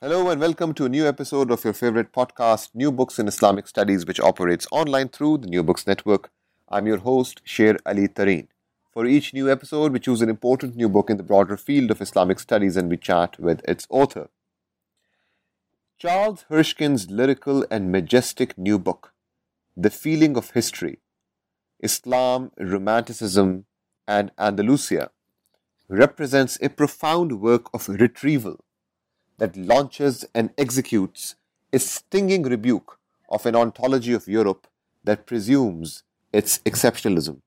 Hello and welcome to a new episode of your favorite podcast, New Books in Islamic Studies, which operates online through the New Books Network. I'm your host, Sher Ali Tareen. For each new episode, we choose an important new book in the broader field of Islamic studies and we chat with its author. Charles Hirschkind's lyrical and majestic new book, The Feeling of History Islam, Romanticism, and Andalusia, represents a profound work of retrieval that launches and executes a stinging rebuke of an ontology of Europe that presumes its exceptionalism.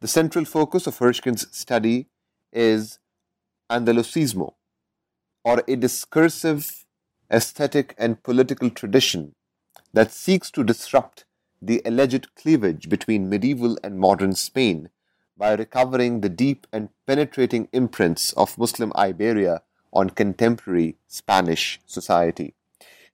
The central focus of Hirschkind's study is Andalusismo, or a discursive, aesthetic, and political tradition that seeks to disrupt the alleged cleavage between medieval and modern Spain by recovering the deep and penetrating imprints of Muslim Iberia on contemporary Spanish society.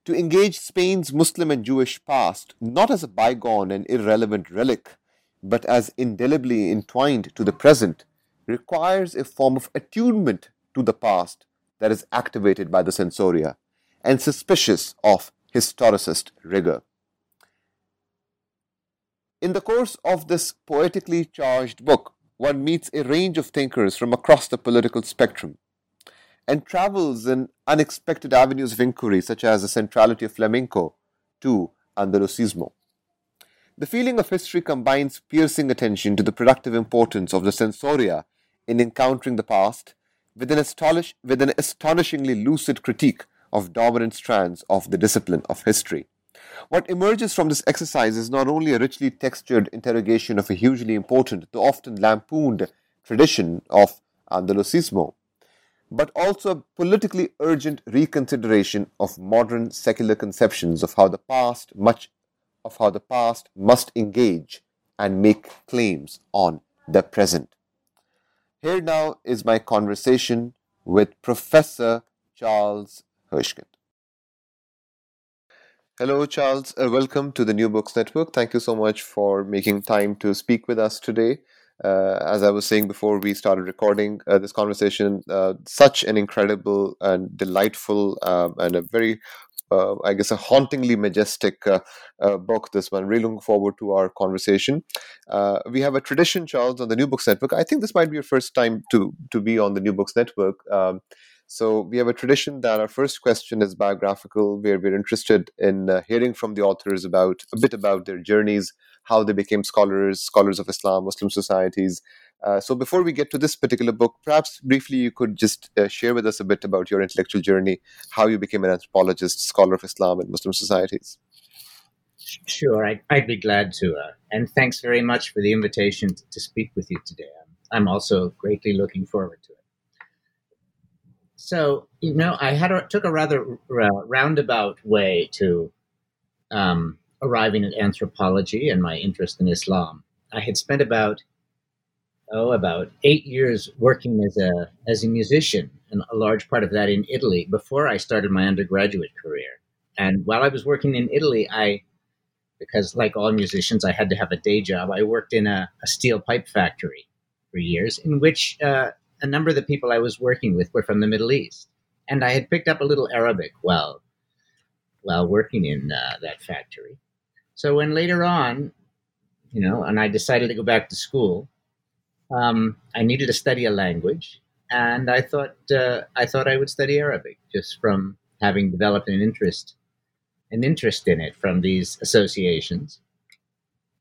To engage Spain's Muslim and Jewish past not as a bygone and irrelevant relic, but as indelibly entwined to the present, requires a form of attunement to the past that is activated by the sensoria and suspicious of historicist rigor. In the course of this poetically charged book, one meets a range of thinkers from across the political spectrum and travels in unexpected avenues of inquiry, such as the centrality of flamenco to Andalusismo. The feeling of history combines piercing attention to the productive importance of the sensoria in encountering the past with an, astonish, with an astonishingly lucid critique of dominant strands of the discipline of history. What emerges from this exercise is not only a richly textured interrogation of a hugely important, though often lampooned, tradition of Andalusismo, but also a politically urgent reconsideration of modern secular conceptions of how the past much of how the past must engage and make claims on the present. Here now is my conversation with Professor Charles Hirschkind. Hello, Charles. Uh, welcome to the New Books Network. Thank you so much for making time to speak with us today as I was saying before we started recording uh, this conversation, uh, such an incredible and delightful um, and a very, uh, I guess, a hauntingly majestic uh, uh, book. This one. Really looking forward to our conversation. we have a tradition, Charles, on the New Books Network. I think this might be your first time to to be on the New Books Network. Um, so we have a tradition that our first question is biographical, where we're interested in hearing from the authors about a bit about their journeys how they became scholars, scholars of Islam, Muslim societies. Uh, so before we get to this particular book, perhaps briefly you could just uh, share with us a bit about your intellectual journey, how you became an anthropologist, scholar of Islam and Muslim societies. Sure, I, would be glad to. Uh, and thanks very much for the invitation to, to speak with you today. I'm also greatly looking forward to it. So, you know, I had a, took a rather roundabout way to um, arriving at anthropology and my interest in Islam. I had spent about oh about eight years working as a as a musician, and a large part of that in Italy before I started my undergraduate career. And while I was working in Italy, I because like all musicians, I had to have a day job. I worked in a, a steel pipe factory for years, in which uh, a number of the people I was working with were from the Middle East, and I had picked up a little Arabic while while working in uh, that factory. So when later on, you know, and I decided to go back to school, um, I needed to study a language, and I thought uh, I thought I would study Arabic just from having developed an interest an interest in it from these associations.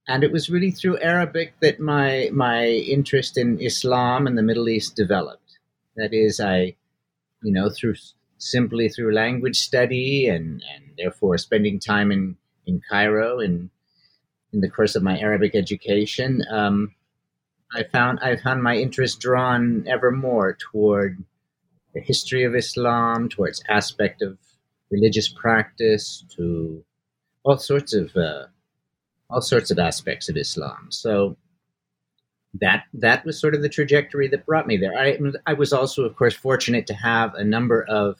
And it was really through Arabic that my my interest in Islam and the Middle East developed. That is, I, you know, through simply through language study and and therefore spending time in in Cairo in in the course of my Arabic education, um, I found I found my interest drawn ever more toward the history of Islam, towards aspect of religious practice, to all sorts of uh, all sorts of aspects of Islam. So that that was sort of the trajectory that brought me there. I I was also, of course, fortunate to have a number of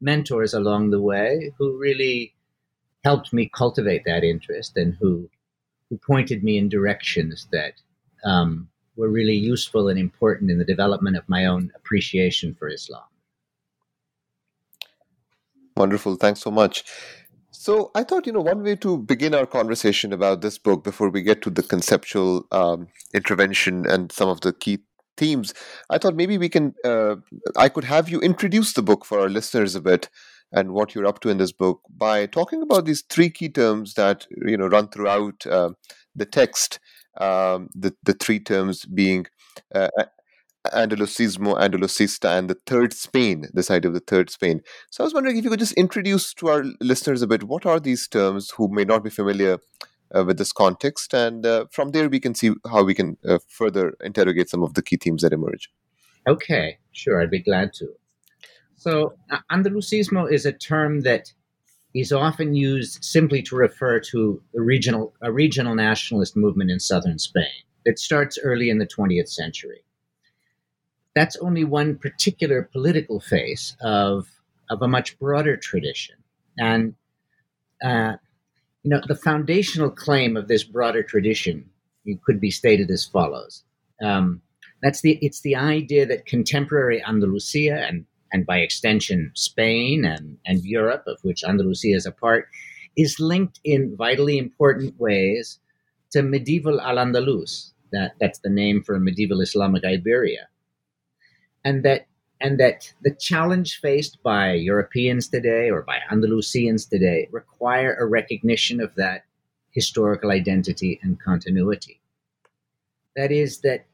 mentors along the way who really helped me cultivate that interest and who who pointed me in directions that um, were really useful and important in the development of my own appreciation for Islam. Wonderful. Thanks so much. So I thought, you know, one way to begin our conversation about this book before we get to the conceptual um, intervention and some of the key themes, I thought maybe we can, uh, I could have you introduce the book for our listeners a bit and what you're up to in this book by talking about these three key terms that, you know, run throughout uh, the text. Um, the, the three terms being uh, Andalusismo, Andalusista, and the third Spain, this idea of the third Spain. So I was wondering if you could just introduce to our listeners a bit what are these terms who may not be familiar uh, with this context, and uh, from there we can see how we can uh, further interrogate some of the key themes that emerge. Okay, sure, I'd be glad to. So, Andalusismo is a term that is often used simply to refer to a regional, a regional nationalist movement in southern Spain that starts early in the 20th century that's only one particular political face of of a much broader tradition. And uh, you know, the foundational claim of this broader tradition could be stated as follows: um, that's the it's the idea that contemporary Andalusia and and by extension Spain and and Europe, of which Andalusia is a part, is linked in vitally important ways to medieval Al Andalus. That that's the name for medieval Islamic Iberia and that and that the challenge faced by Europeans today or by Andalusians today require a recognition of that historical identity and continuity. That is that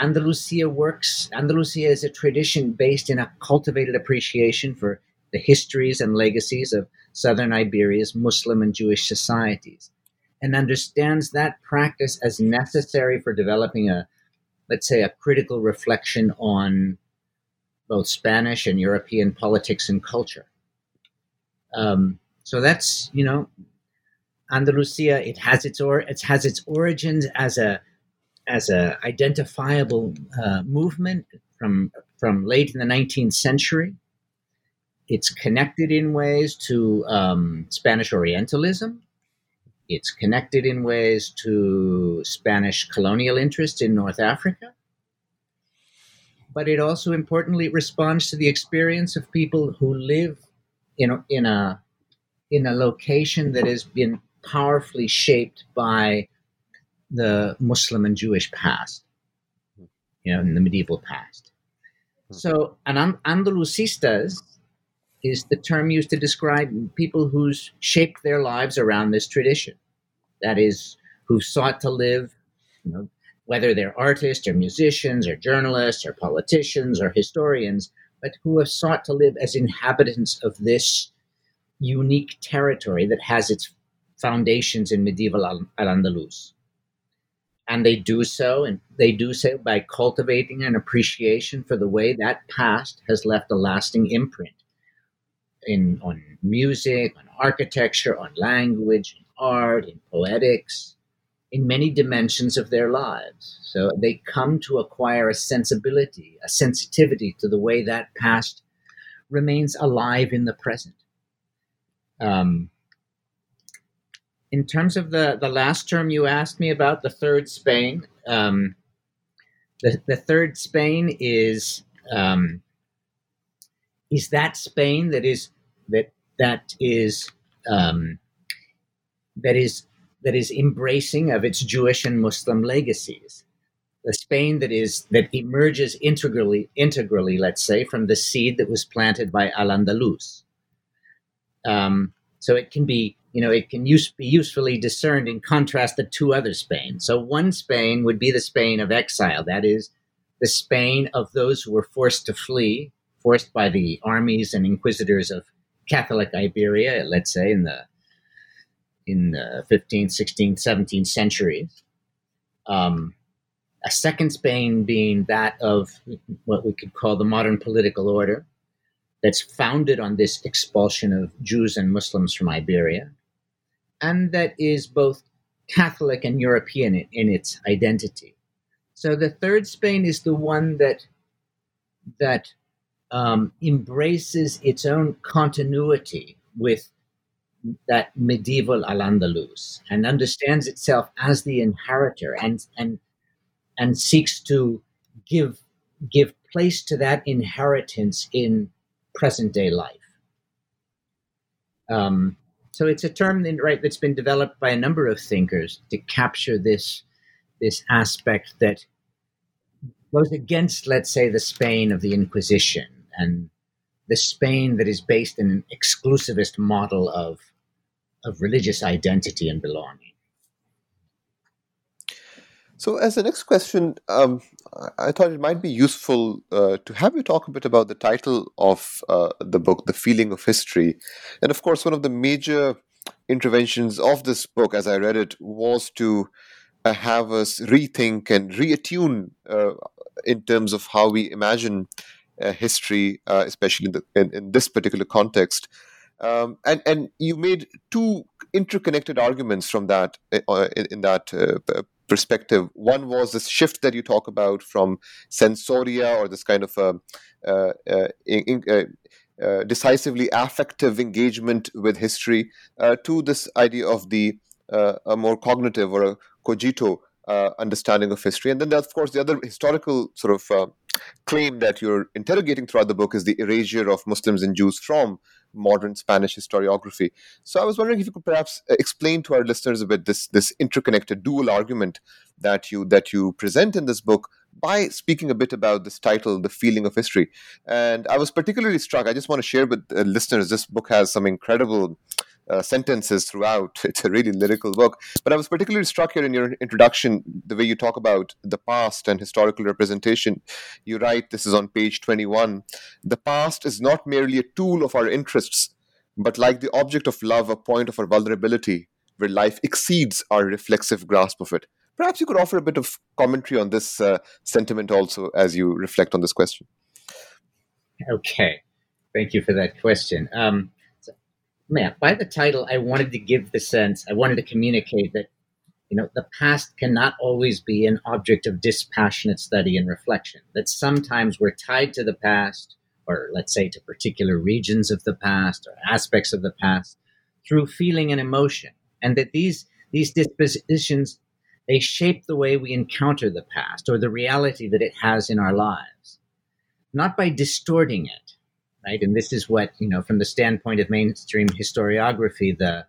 Andalusia works, Andalusia is a tradition based in a cultivated appreciation for the histories and legacies of southern Iberia's Muslim and Jewish societies and understands that practice as necessary for developing a, let's say, a critical reflection on both Spanish and European politics and culture. Um, so that's you know, Andalusia. It has its or it has its origins as a as a identifiable uh, movement from from late in the 19th century. It's connected in ways to um, Spanish Orientalism. It's connected in ways to Spanish colonial interest in North Africa but it also importantly responds to the experience of people who live in a, in a in a location that has been powerfully shaped by the Muslim and Jewish past, you know, in the medieval past. Hmm. So, an Andalusistas is the term used to describe people who's shaped their lives around this tradition. That is, who sought to live, you know, whether they're artists or musicians or journalists or politicians or historians, but who have sought to live as inhabitants of this unique territory that has its foundations in medieval Al Andalus. And they do so, and they do so by cultivating an appreciation for the way that past has left a lasting imprint in on music, on architecture, on language, in art, in poetics, in many dimensions of their lives. So they come to acquire a sensibility, a sensitivity to the way that past remains alive in the present. Um, in terms of the, the last term you asked me about, the third Spain, um, the, the third Spain is um, is that Spain that is that that is um, that is that is embracing of its Jewish and Muslim legacies. The Spain that is that emerges integrally, integrally, let's say, from the seed that was planted by Al Andalus. Um, so it can be, you know, it can use, be usefully discerned in contrast to two other Spain. So one Spain would be the Spain of exile, that is, the Spain of those who were forced to flee, forced by the armies and inquisitors of Catholic Iberia, let's say in the in the 15th, 16th, 17th centuries. Um, a second Spain being that of what we could call the modern political order, that's founded on this expulsion of Jews and Muslims from Iberia, and that is both Catholic and European in, in its identity. So the third Spain is the one that that um, embraces its own continuity with that medieval Al Andalus and understands itself as the inheritor and and and seeks to give give place to that inheritance in present day life. Um, so it's a term right that's been developed by a number of thinkers to capture this this aspect that goes against, let's say, the Spain of the Inquisition and the Spain that is based in an exclusivist model of of religious identity and belonging. So, as the next question, um, I thought it might be useful uh, to have you talk a bit about the title of uh, the book, The Feeling of History. And of course, one of the major interventions of this book, as I read it, was to uh, have us rethink and reattune uh, in terms of how we imagine uh, history, uh, especially in, the, in, in, this particular context. Um, and and you made two interconnected arguments from that uh, in, in, that uh, perspective. One was this shift that you talk about from sensoria or this kind of uh, uh, in, uh, decisively affective engagement with history uh, to this idea of the uh, a more cognitive or a cogito understanding of history. And then, of course, the other historical sort of claim that you're interrogating throughout the book is the erasure of Muslims and Jews from modern Spanish historiography. So I was wondering if you could perhaps uh, explain to our listeners a bit this this interconnected dual argument that you that you present in this book by speaking a bit about this title, The Feeling of History. And I was particularly struck, I just want to share with uh, listeners, this book has some incredible uh, sentences throughout. It's a really lyrical book. But I was particularly struck here in your introduction, the way you talk about the past and historical representation. You write, this is on page 21 the past is not merely a tool of our interests, but like the object of love, a point of our vulnerability, where life exceeds our reflexive grasp of it. Perhaps you could offer a bit of commentary on this uh, sentiment also as you reflect on this question. Okay. Thank you for that question. Um, man, by the title, I wanted to give the sense, I wanted to communicate that, you know, the past cannot always be an object of dispassionate study and reflection, that sometimes we're tied to the past, or let's say to particular regions of the past or aspects of the past through feeling and emotion, and that these, these dispositions, they shape the way we encounter the past or the reality that it has in our lives, not by distorting it right? And this is what you know from the standpoint of mainstream historiography, the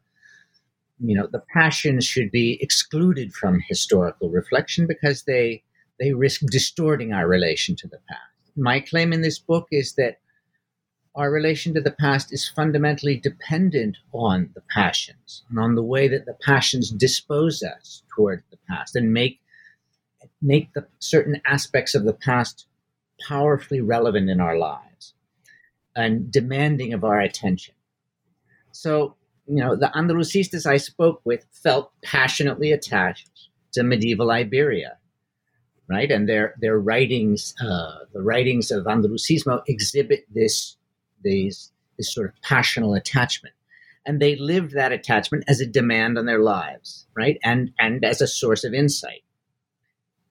you know the passions should be excluded from historical reflection because they they risk distorting our relation to the past. My claim in this book is that our relation to the past is fundamentally dependent on the passions and on the way that the passions dispose us toward the past and make make the certain aspects of the past powerfully relevant in our lives and demanding of our attention. So, you know, the Andalusistas I spoke with felt passionately attached to medieval Iberia, right? And their their writings, uh, the writings of Andalusismo, exhibit this these this sort of passional attachment, and they lived that attachment as a demand on their lives, right? And and as a source of insight.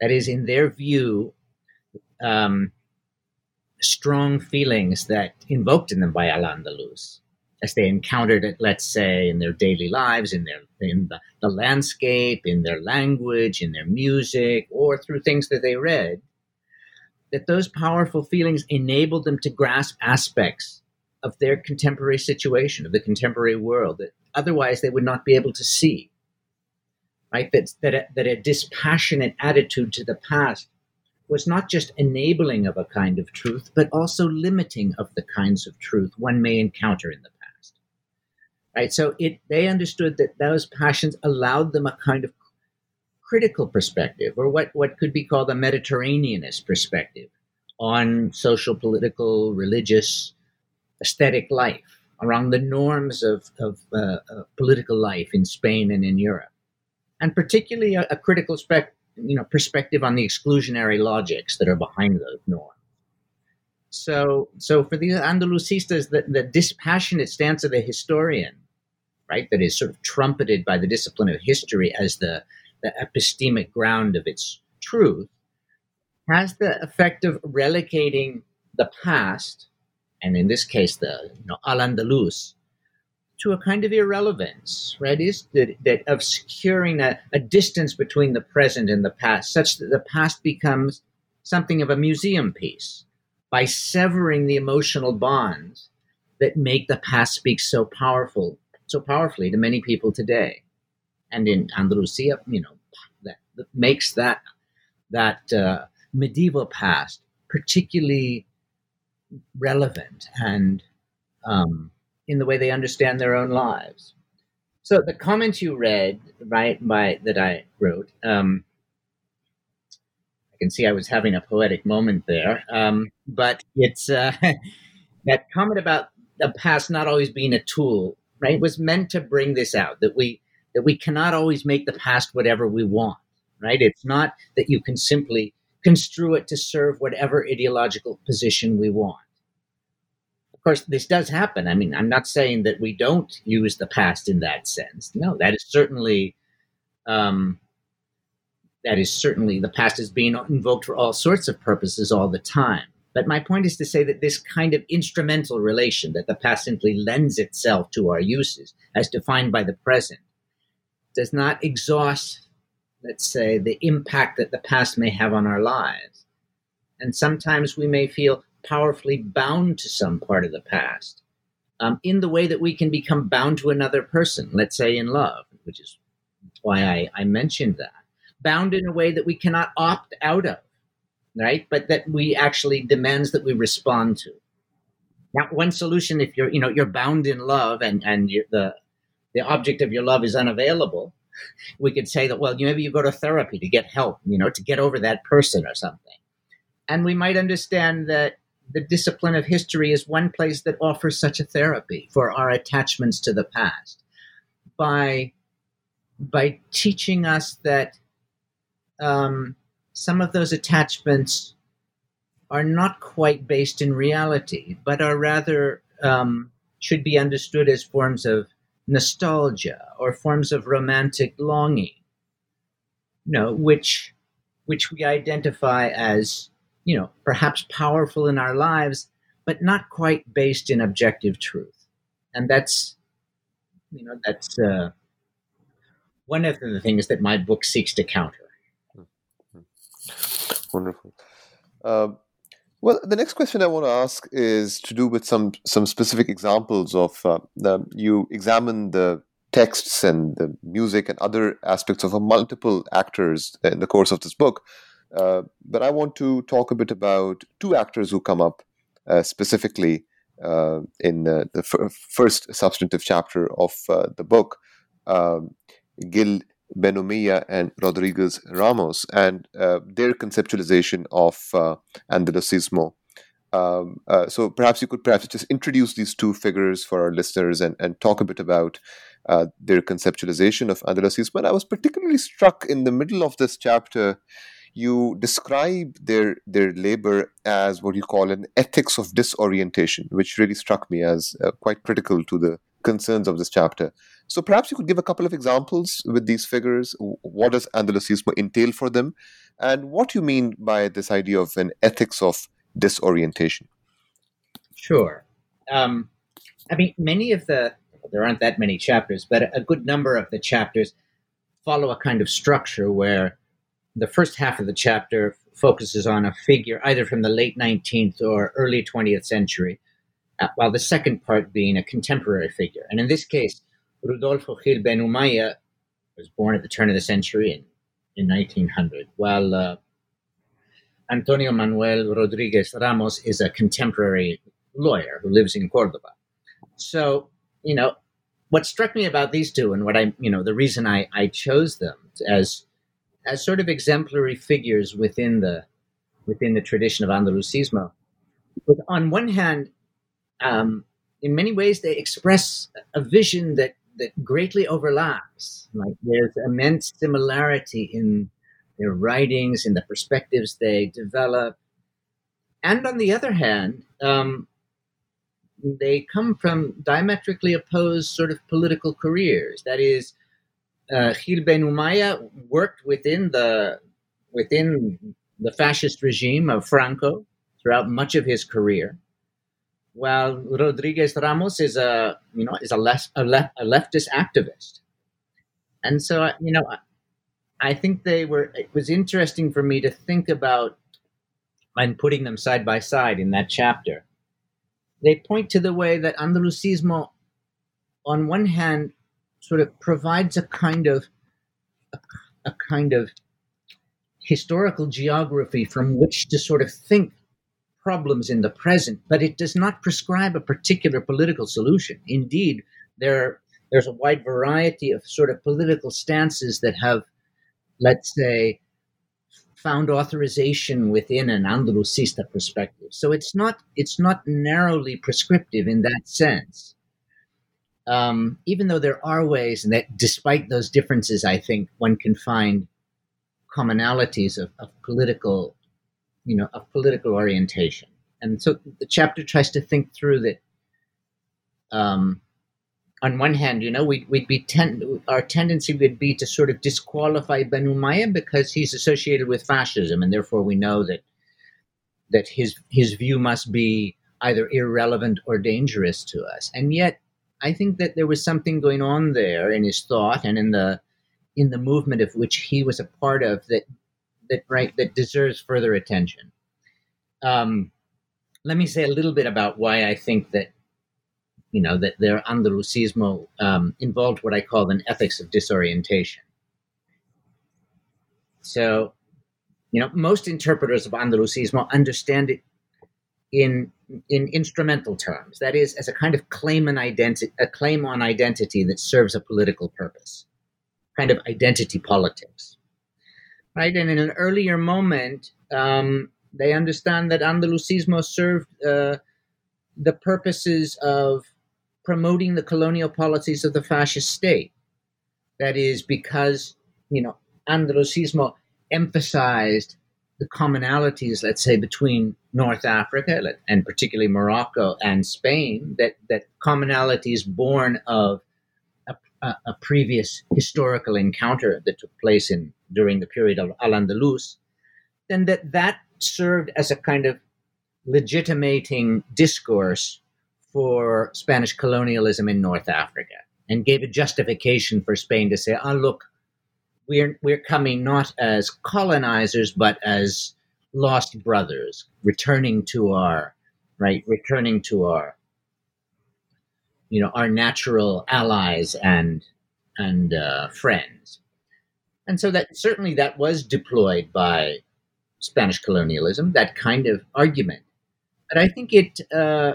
That is, in their view, um, strong feelings that invoked in them by Al Andalus as they encountered it, let's say, in their daily lives, in their in the, the landscape, in their language, in their music, or through things that they read, that those powerful feelings enabled them to grasp aspects of their contemporary situation, of the contemporary world, that otherwise they would not be able to see. Right? That, that, a, that a dispassionate attitude to the past was not just enabling of a kind of truth, but also limiting of the kinds of truth one may encounter in the past. Right? So it they understood that those passions allowed them a kind of critical perspective, or what, what could be called a Mediterraneanist perspective on social, political, religious, aesthetic life, around the norms of, of uh, uh, political life in Spain and in Europe. And particularly a, a critical spec- you know perspective on the exclusionary logics that are behind those norms. So, so for the Andalusistas, the, the dispassionate stance of the historian, right, that is sort of trumpeted by the discipline of history as the, the epistemic ground of its truth, has the effect of relegating the past, and in this case, the you know, Al Andalus, to a kind of irrelevance, right? Is that, that of securing a, a distance between the present and the past, such that the past becomes something of a museum piece by severing the emotional bonds that make the past speak so powerful, so powerfully to many people today. And in Andalusia, you know, that, that makes that that uh, medieval past particularly relevant and um, in the way they understand their own lives. So the comment you read, right, by that I wrote, um, I can see I was having a poetic moment there, um, but it's uh, that comment about the past not always being a tool, right, was meant to bring this out that we that we cannot always make the past whatever we want, right? It's not that you can simply construe it to serve whatever ideological position we want course, this does happen. I mean, I'm not saying that we don't use the past in that sense. No, that is certainly, um, that is certainly the past is being invoked for all sorts of purposes all the time. But my point is to say that this kind of instrumental relation that the past simply lends itself to our uses, as defined by the present, does not exhaust, let's say, the impact that the past may have on our lives. And sometimes we may feel powerfully bound to some part of the past um, in the way that we can become bound to another person, let's say in love, which is why I, I mentioned that. Bound in a way that we cannot opt out of, right? But that we actually demands that we respond to. Now, one solution, if you're, you know, you're bound in love and, and the, the object of your love is unavailable, we could say that, well, maybe you go to therapy to get help, you know, to get over that person or something. And we might understand that the discipline of history is one place that offers such a therapy for our attachments to the past by by teaching us that um, some of those attachments are not quite based in reality, but are rather um, should be understood as forms of nostalgia or forms of romantic longing. You know, which which we identify as you know, perhaps powerful in our lives, but not quite based in objective truth. And that's, you know, that's uh, one of the things that my book seeks to counter. Wonderful. Uh, well, the next question I want to ask is to do with some some specific examples of uh, the, you examine the texts and the music and other aspects of multiple actors in the course of this book. Uh, but I want to talk a bit about two actors who come up uh, specifically uh, in the f- first substantive chapter of uh, the book um, Gil Benumeya and Rodriguez Ramos, and uh, their conceptualization of Andalusismo. Um, uh, so perhaps you could perhaps just introduce these two figures for our listeners and, and talk a bit about uh, their conceptualization of Andalusismo. And I was particularly struck in the middle of this chapter you describe their their labor as what you call an ethics of disorientation, which really struck me as uh, quite critical to the concerns of this chapter. So perhaps you could give a couple of examples with these figures. What does Andalusismo entail for them, and what do you mean by this idea of an ethics of disorientation? Sure. Um, I mean, many of the there aren't that many chapters, but a good number of the chapters follow a kind of structure where the first half of the chapter focuses on a figure either from the late 19th or early 20th century, uh, while the second part being a contemporary figure. And in this case, Rodolfo Gil Benumeya was born at the turn of the century in, in 1900, while uh, Antonio Manuel Rodriguez Ramos is a contemporary lawyer who lives in Cordoba. So, you know, what struck me about these two and what I, you know, the reason I, I chose them as as sort of exemplary figures within the within the tradition of Andalusismo. But on one hand, um, in many ways, they express a vision that that greatly overlaps. Like there's immense similarity in their writings, in the perspectives they develop, and on the other hand, um, they come from diametrically opposed sort of political careers. That is, uh, Gil Benumeya worked within the within the fascist regime of Franco throughout much of his career, while Rodriguez Ramos is a you know is a left a, a leftist activist, and so you know I think they were. It was interesting for me to think about and putting them side by side in that chapter they point to the way that Andalusismo, on one hand, sort of provides a kind of a, a kind of historical geography from which to sort of think problems in the present, but it does not prescribe a particular political solution. Indeed, there there's a wide variety of sort of political stances that have, let's say, found authorization within an Andalusista perspective. So it's not it's not narrowly prescriptive in that sense. Um, even though there are ways, and that despite those differences, I think one can find commonalities of, of political, you know, of political orientation. And so the chapter tries to think through that. Um, on one hand, you know, we'd, we'd be ten, our tendency would be to sort of disqualify Benumeya because he's associated with fascism, and therefore we know that that his his view must be either irrelevant or dangerous to us. And yet, I think that there was something going on there in his thought and in the in the movement of which he was a part of that that right that deserves further attention. Um, let me say a little bit about why I think that you know, that their Andalusismo um, involved what I call an ethics of disorientation. So, you know, most interpreters of Andalusismo understand it in in instrumental terms. That is, as a kind of claim on identity, a claim on identity that serves a political purpose, kind of identity politics, right? And in an earlier moment, um, they understand that Andalusismo served uh, the purposes of promoting the colonial policies of the fascist state. That is because, you know, Andalusismo emphasized the commonalities, let's say, between North Africa and particularly Morocco and Spain, that, that commonalities born of a, a, a previous historical encounter that took place in during the period of Al-Andalus, then that that served as a kind of legitimating discourse for Spanish colonialism in North Africa and gave a justification for Spain to say, oh, look, we're, we're coming not as colonizers, but as lost brothers, returning to our, right, returning to our, you know, our natural allies and, and uh, friends. And so that certainly that was deployed by Spanish colonialism, that kind of argument. But I think it, uh,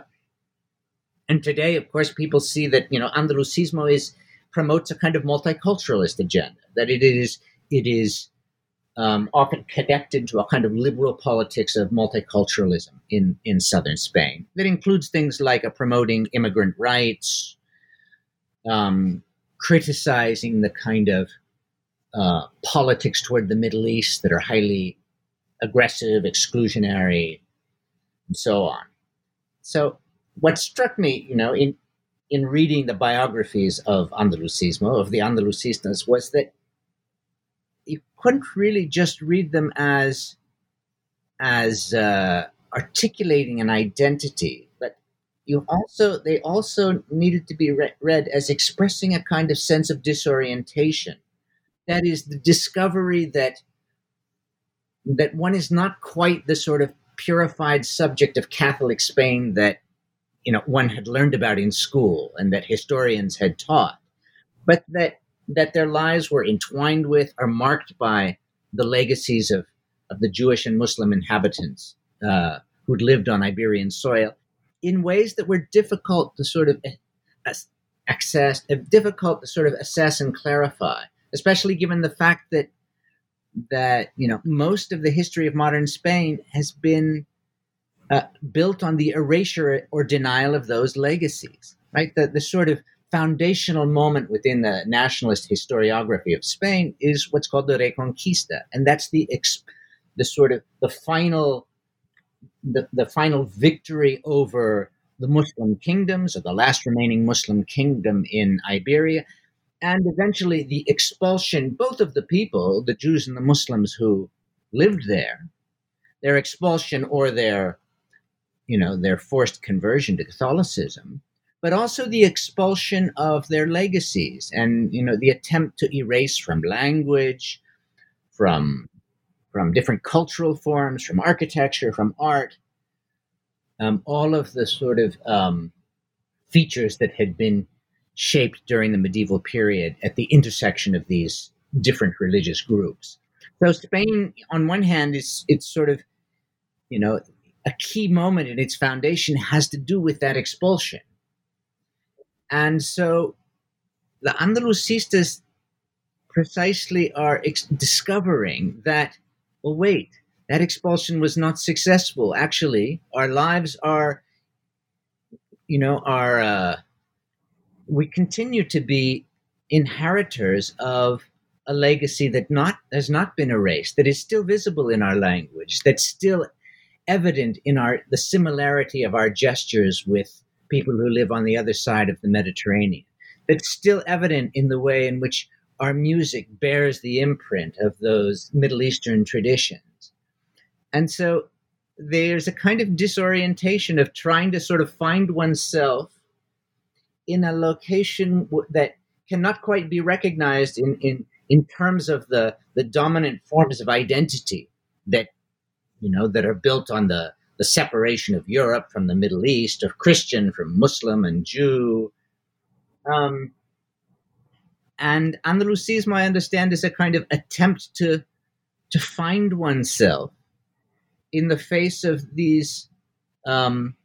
and today, of course, people see that you know Andalusismo is promotes a kind of multiculturalist agenda. That it is it is um, often connected to a kind of liberal politics of multiculturalism in in southern Spain. That includes things like a promoting immigrant rights, um, criticizing the kind of uh, politics toward the Middle East that are highly aggressive, exclusionary, and so on. So what struck me, you know, in in reading the biographies of Andalusismo, of the Andalusistas, was that you couldn't really just read them as as uh, articulating an identity, but you also they also needed to be re- read as expressing a kind of sense of disorientation. That is the discovery that that one is not quite the sort of purified subject of Catholic Spain that you know one had learned about in school and that historians had taught, but that that their lives were entwined with or marked by the legacies of, of the Jewish and Muslim inhabitants uh, who'd lived on Iberian soil in ways that were difficult to sort of access, uh, difficult to sort of assess and clarify, especially given the fact that that you know most of the history of modern Spain has been uh, built on the erasure or denial of those legacies, right? The, the sort of foundational moment within the nationalist historiography of Spain is what's called the Reconquista, and that's the the sort of the final the, the final victory over the Muslim kingdoms or the last remaining Muslim kingdom in Iberia, and eventually the expulsion both of the people, the Jews and the Muslims who lived there, their expulsion or their you know their forced conversion to Catholicism, but also the expulsion of their legacies and you know the attempt to erase from language, from from different cultural forms, from architecture, from art, um, all of the sort of um, features that had been shaped during the medieval period at the intersection of these different religious groups. So Spain, on one hand, is it's sort of, you know, a key moment in its foundation has to do with that expulsion. And so the Andalusistas precisely are ex- discovering that, well, wait, that expulsion was not successful. Actually, our lives are, you know, are, uh, we continue to be inheritors of a legacy that not has not been erased, that is still visible in our language, that's still evident in our the similarity of our gestures with people who live on the other side of the Mediterranean. That's still evident in the way in which our music bears the imprint of those Middle Eastern traditions. And so there's a kind of disorientation of trying to sort of find oneself in a location that cannot quite be recognized in, in, in terms of the, the dominant forms of identity that you know that are built on the, the separation of Europe from the Middle East, of Christian from Muslim and Jew. Um, and Andalusismo, I understand, is a kind of attempt to to find oneself in the face of these um,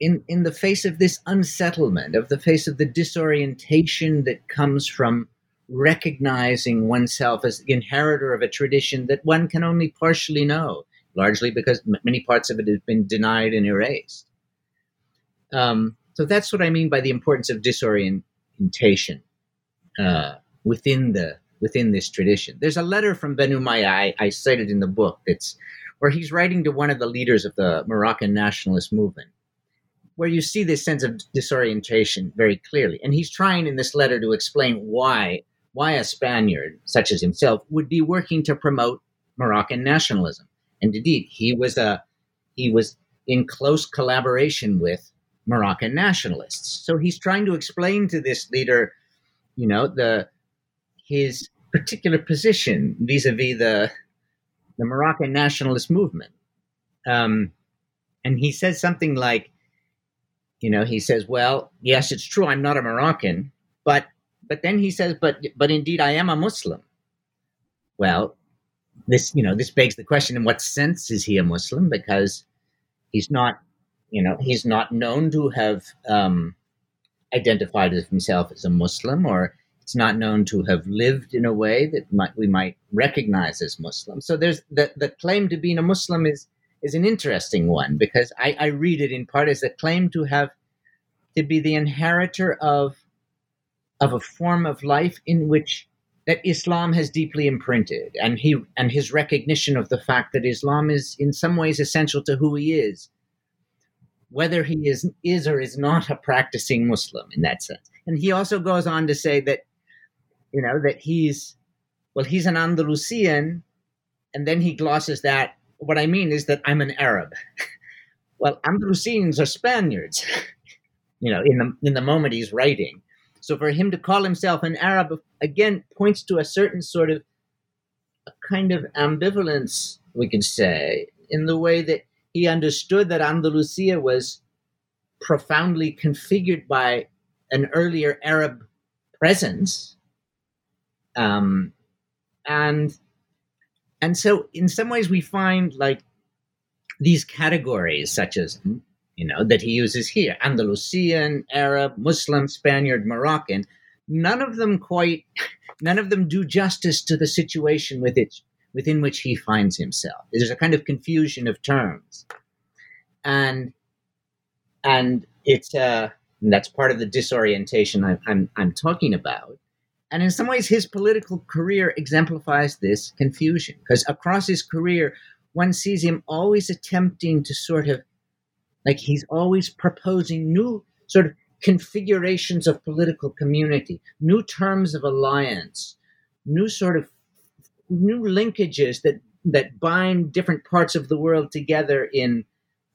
in in the face of this unsettlement of the face of the disorientation that comes from recognizing oneself as the inheritor of a tradition that one can only partially know largely because m- many parts of it have been denied and erased um, so that's what i mean by the importance of disorientation uh, within the within this tradition there's a letter from Benumeya I, I cited in the book that's where he's writing to one of the leaders of the Moroccan nationalist movement, where you see this sense of disorientation very clearly. And he's trying in this letter to explain why why a Spaniard such as himself would be working to promote Moroccan nationalism. And indeed, he was a he was in close collaboration with Moroccan nationalists. So he's trying to explain to this leader, you know, the his particular position vis-a-vis the the Moroccan nationalist movement. Um, and he says something like, you know, he says, "Well, yes, it's true, I'm not a Moroccan, but but then he says, but but indeed, I am a Muslim." Well, this you know this begs the question: in what sense is he a Muslim? Because he's not, you know, he's not known to have um, identified himself as a Muslim, or it's not known to have lived in a way that might, we might recognize as Muslim. So there's the, the claim to being a Muslim is is an interesting one because I, I read it in part as a claim to have to be the inheritor of of a form of life in which that Islam has deeply imprinted, and he and his recognition of the fact that Islam is in some ways essential to who he is, whether he is is or is not a practicing Muslim in that sense. And he also goes on to say that you know, that he's, well, he's an Andalusian, and then he glosses that. What I mean is that I'm an Arab. well, Andalusians are Spaniards, you know, in the, in the moment he's writing. So for him to call himself an Arab, again, points to a certain sort of a kind of ambivalence, we can say, in the way that he understood that Andalusia was profoundly configured by an earlier Arab presence um, and and so in some ways we find like these categories such as you know that he uses here. Andalusian arab muslim spaniard moroccan none of them quite none of them do justice to the situation with it, within which he finds himself. There's a kind of confusion of terms. And and it's uh and that's part of the disorientation I, I'm, I'm talking about. And in some ways, his political career exemplifies this confusion because across his career, one sees him always attempting to sort of, like he's always proposing new sort of configurations of political community, new terms of alliance, new sort of new linkages that that bind different parts of the world together in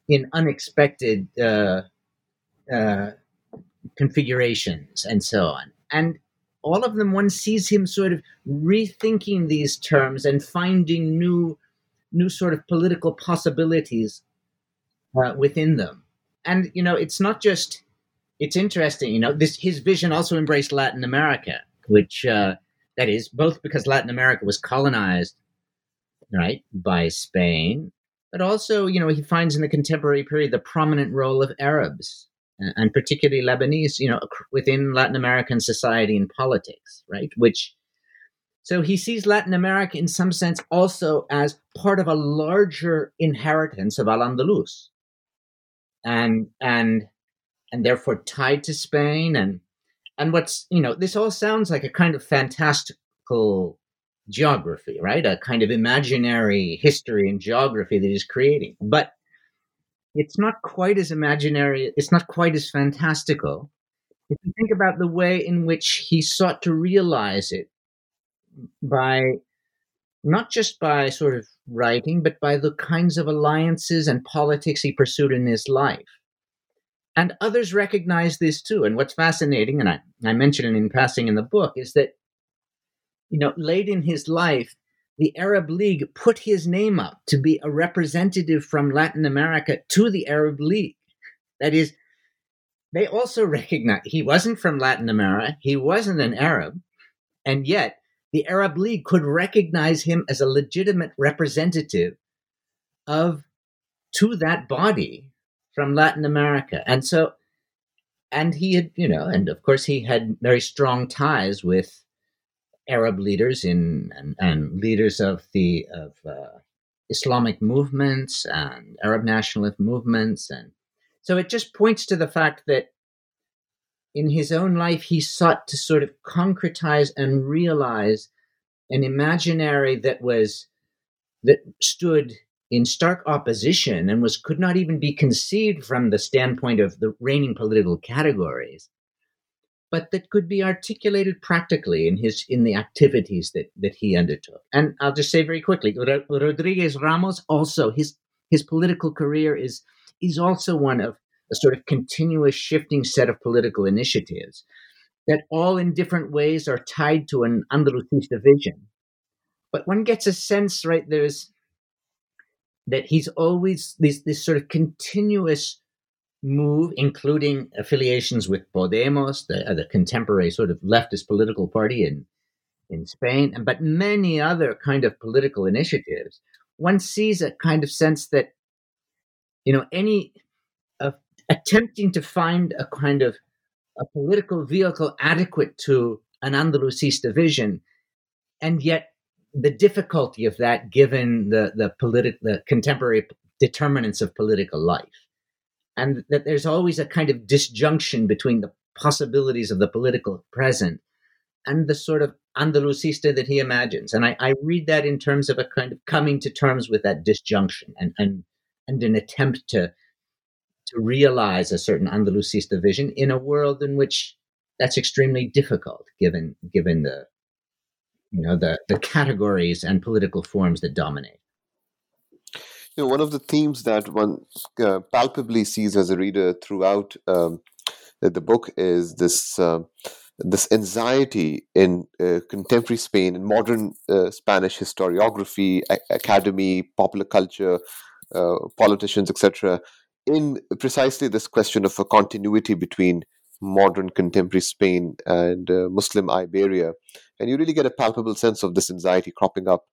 in unexpected uh, uh, configurations and so on. And all of them, one sees him sort of rethinking these terms and finding new, new sort of political possibilities uh, within them. And you know, it's not just. It's interesting, you know. This his vision also embraced Latin America, which uh, that is both because Latin America was colonized, right, by Spain, but also, you know, he finds in the contemporary period the prominent role of Arabs and particularly Lebanese, you know, within Latin American society and politics, right? Which, so he sees Latin America in some sense also as part of a larger inheritance of Al Andalus, and and and therefore tied to Spain and and what's you know this all sounds like a kind of fantastical geography, right? A kind of imaginary history and geography that he's creating, but it's not quite as imaginary, it's not quite as fantastical. If you think about the way in which he sought to realize it by not just by sort of writing, but by the kinds of alliances and politics he pursued in his life. And others recognize this too. And what's fascinating, and I, I it in passing in the book, is that, you know, late in his life, the Arab League put his name up to be a representative from Latin America to the Arab League. That is, they also recognize he wasn't from Latin America, he wasn't an Arab, and yet the Arab League could recognize him as a legitimate representative of to that body from Latin America. And so and he had, you know, and of course he had very strong ties with Arab leaders in and, and leaders of the of uh, Islamic movements and Arab nationalist movements, and so it just points to the fact that in his own life he sought to sort of concretize and realize an imaginary that was that stood in stark opposition and was could not even be conceived from the standpoint of the reigning political categories but that could be articulated practically in his in the activities that that he undertook. And I'll just say very quickly, Rodriguez Ramos also his his political career is is also one of a sort of continuous shifting set of political initiatives that all in different ways are tied to an Andalusista vision. But one gets a sense, right, there's that he's always this this sort of continuous move, including affiliations with Podemos, the, uh, the contemporary sort of leftist political party in in Spain, but many other kind of political initiatives, one sees a kind of sense that you know any attempting to find a kind of a political vehicle adequate to an Andalusista vision, and yet the difficulty of that given the the politi- the contemporary determinants of political life and that there's always a kind of disjunction between the possibilities of the political present and the sort of Andalusista that he imagines. And I, I, read that in terms of a kind of coming to terms with that disjunction and, and, and an attempt to, to realize a certain Andalusista vision in a world in which that's extremely difficult given, given the, you know, the, the categories and political forms that dominate you know, one of the themes that one uh, palpably sees as a reader throughout um, the, book is this uh, this anxiety in uh, contemporary Spain, in modern uh, Spanish historiography, a- academy, popular culture, uh, politicians, etc., in precisely this question of a continuity between modern contemporary Spain and uh, Muslim Iberia, and you really get a palpable sense of this anxiety cropping up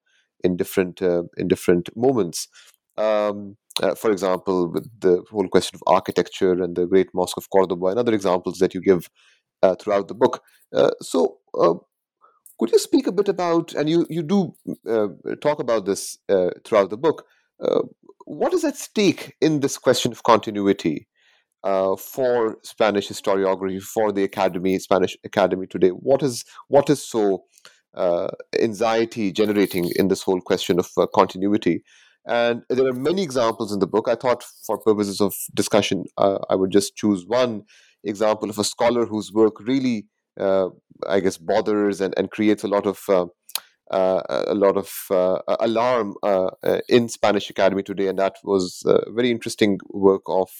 in different in different moments. Um, uh, for example, with the whole question of architecture and the Great Mosque of Cordoba and other examples that you give uh, throughout the book. Uh, so, uh, could you speak a bit about, and you, you do uh, talk about this uh, throughout the book, what is at stake in this question of continuity for Spanish historiography, for the Academy, Spanish Academy today? What is what is so anxiety generating in this whole question of continuity? And there are many examples in the book. I thought, for purposes of discussion, uh, I would just choose one example of a scholar whose work really, uh, I guess, bothers and, and creates a lot of uh, uh, a lot of uh, alarm uh, in Spanish Academy today, and that was a very interesting work of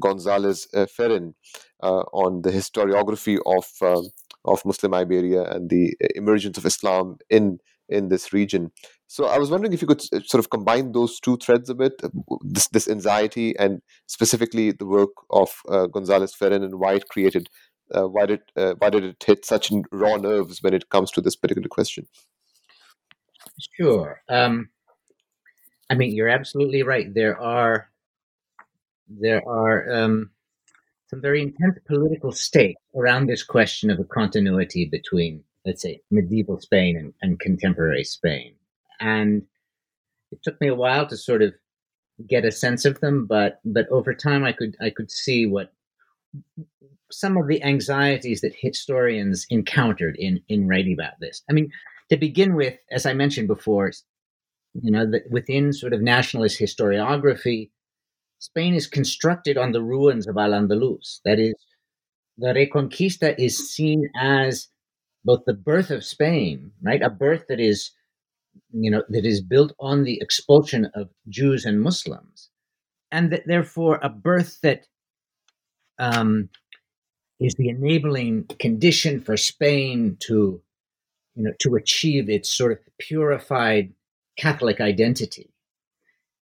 Gonzalez Ferrin on the historiography of of Muslim Iberia and the emergence of Islam in in this region. So I was wondering if you could sort of combine those two threads a bit, this this anxiety and specifically the work of uh, Gonzalez Ferrin and why it created, uh, why did uh, why did it hit such raw nerves when it comes to this particular question? Sure. Um, I mean, you're absolutely right. There are there are um, some very intense political stakes around this question of a continuity between, let's say, medieval Spain and, and contemporary Spain, and it took me a while to sort of get a sense of them, but but over time, I could I could see what some of the anxieties that historians encountered in in writing about this. I mean, to begin with, as I mentioned before, you know, that within sort of nationalist historiography, Spain is constructed on the ruins of Al Andalus. That is, the Reconquista is seen as both the birth of Spain, right? A birth that is, you know, that is built on the expulsion of Jews and Muslims, and that therefore a birth that um, is the enabling condition for Spain to you know, to achieve its sort of purified Catholic identity.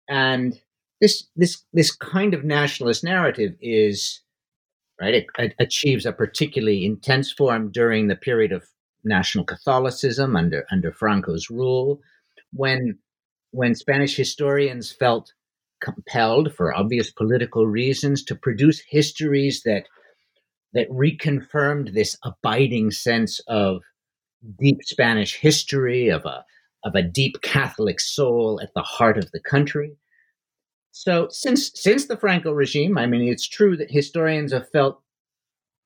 And this this this kind of nationalist narrative is right. It, it achieves a particularly intense form during the period of national Catholicism under under Franco's rule, when when Spanish historians felt compelled, for obvious political reasons, to produce histories that that reconfirmed this abiding sense of deep Spanish history, of a of a deep Catholic soul at the heart of the country. So since since the Franco regime, I mean, it's true that historians have felt,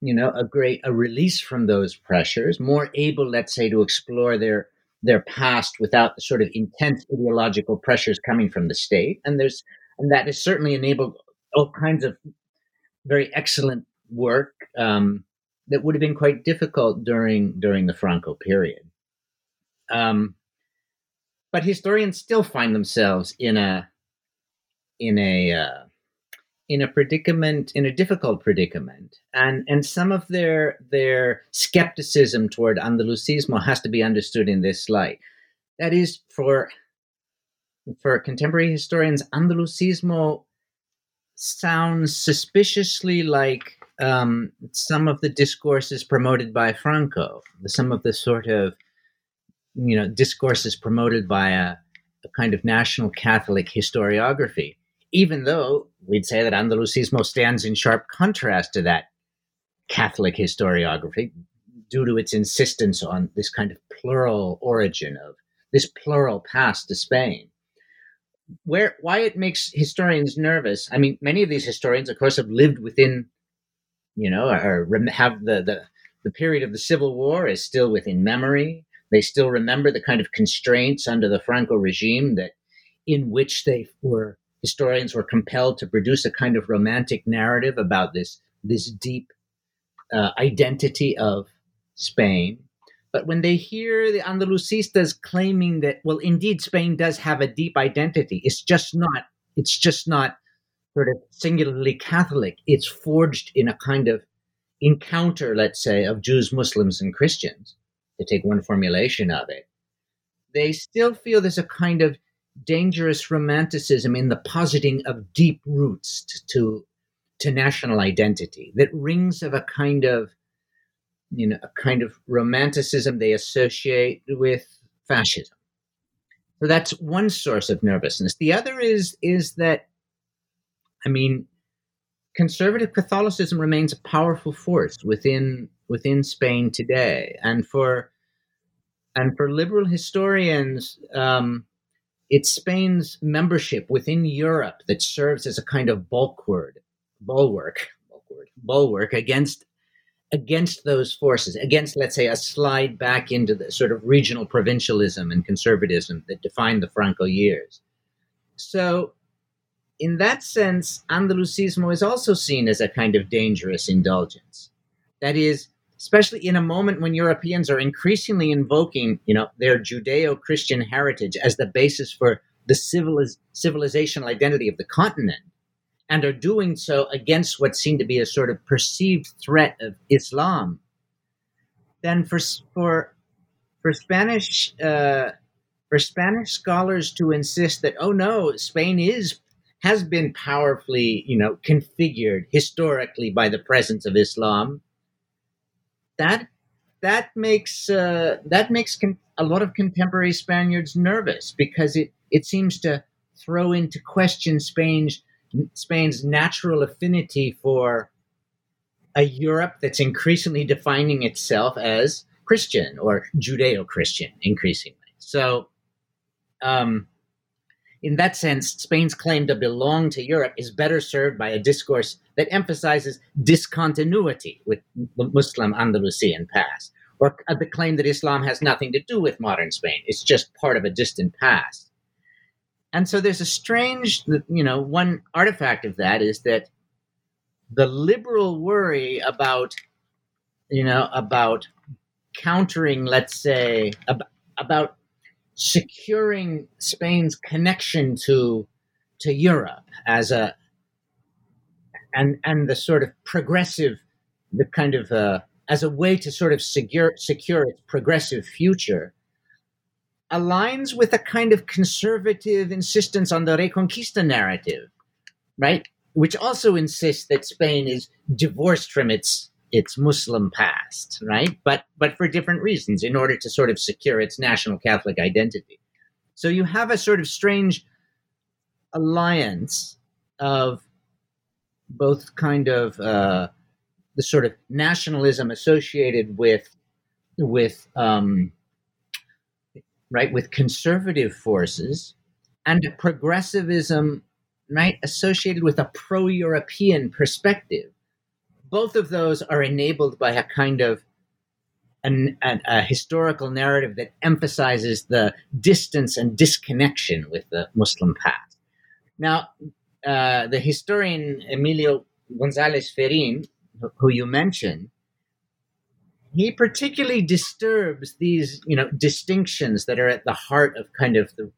you know, a great a release from those pressures, more able, let's say, to explore their their past without the sort of intense ideological pressures coming from the state. And there's and that has certainly enabled all kinds of very excellent work um, that would have been quite difficult during during the Franco period. Um, but historians still find themselves in a in a uh, in a predicament in a difficult predicament and and some of their their skepticism toward andalusismo has to be understood in this light that is for for contemporary historians andalusismo sounds suspiciously like um, some of the discourses promoted by Franco, some of the sort of you know discourses promoted by a, a kind of national Catholic historiography, even though we'd say that Andalusismo stands in sharp contrast to that Catholic historiography due to its insistence on this kind of plural origin of this plural past to Spain. Where why it makes historians nervous? I mean, many of these historians, of course, have lived within you know, or have the, the, the period of the Civil War is still within memory. They still remember the kind of constraints under the Franco regime that in which they were historians were compelled to produce a kind of romantic narrative about this this deep uh, identity of Spain. But when they hear the Andalusistas claiming that, well, indeed, Spain does have a deep identity, it's just not. It's just not sort of singularly Catholic. It's forged in a kind of encounter, let's say, of Jews, Muslims, and Christians, to take one formulation of it. They still feel there's a kind of dangerous romanticism in the positing of deep roots to, to, national identity that rings of a kind of you know a kind of romanticism they associate with fascism so that's one source of nervousness the other is is that I mean, conservative Catholicism remains a powerful force within within Spain today, and for and for liberal historians, um, it's Spain's membership within Europe that serves as a kind of bulwark, bulwark, bulwark, bulwark against against those forces, against let's say a slide back into the sort of regional provincialism and conservatism that defined the Franco years. So, in that sense, Andalusismo is also seen as a kind of dangerous indulgence. That is, especially in a moment when Europeans are increasingly invoking, you know, their Judeo-Christian heritage as the basis for the civiliz- civilizational identity of the continent, and are doing so against what seemed to be a sort of perceived threat of Islam. Then, for for for Spanish uh, for Spanish scholars to insist that oh no, Spain is has been powerfully you know configured historically by the presence of Islam. That that makes uh, that makes con- a lot of contemporary Spaniards nervous because it it seems to throw into question Spain's Spain's natural affinity for a Europe that's increasingly defining itself as Christian or Judeo Christian, increasingly. So, um, in that sense, Spain's claim to belong to Europe is better served by a discourse that emphasizes discontinuity with the Muslim Andalusian past, or the claim that Islam has nothing to do with modern Spain. It's just part of a distant past. And so there's a strange, you know, one artifact of that is that the liberal worry about, you know, about countering, let's say, ab- about securing Spain's connection to to Europe as a and and the sort of progressive, the kind of uh, as a way to sort of secure secure its progressive future aligns with a kind of conservative insistence on the Reconquista narrative, right? Which also insists that Spain is divorced from its its Muslim past, right? But but for different reasons, in order to sort of secure its national Catholic identity. So you have a sort of strange alliance of both kind of uh, the sort of nationalism associated with with um, right, with conservative forces and progressivism, right, associated with a pro European perspective. Both of those are enabled by a kind of an, an, a historical narrative that emphasizes the distance and disconnection with the Muslim past. Now, uh, the historian Emilio Gonzalez Ferrin, who you mentioned, he particularly disturbs these you know distinctions that are at the heart of kind of the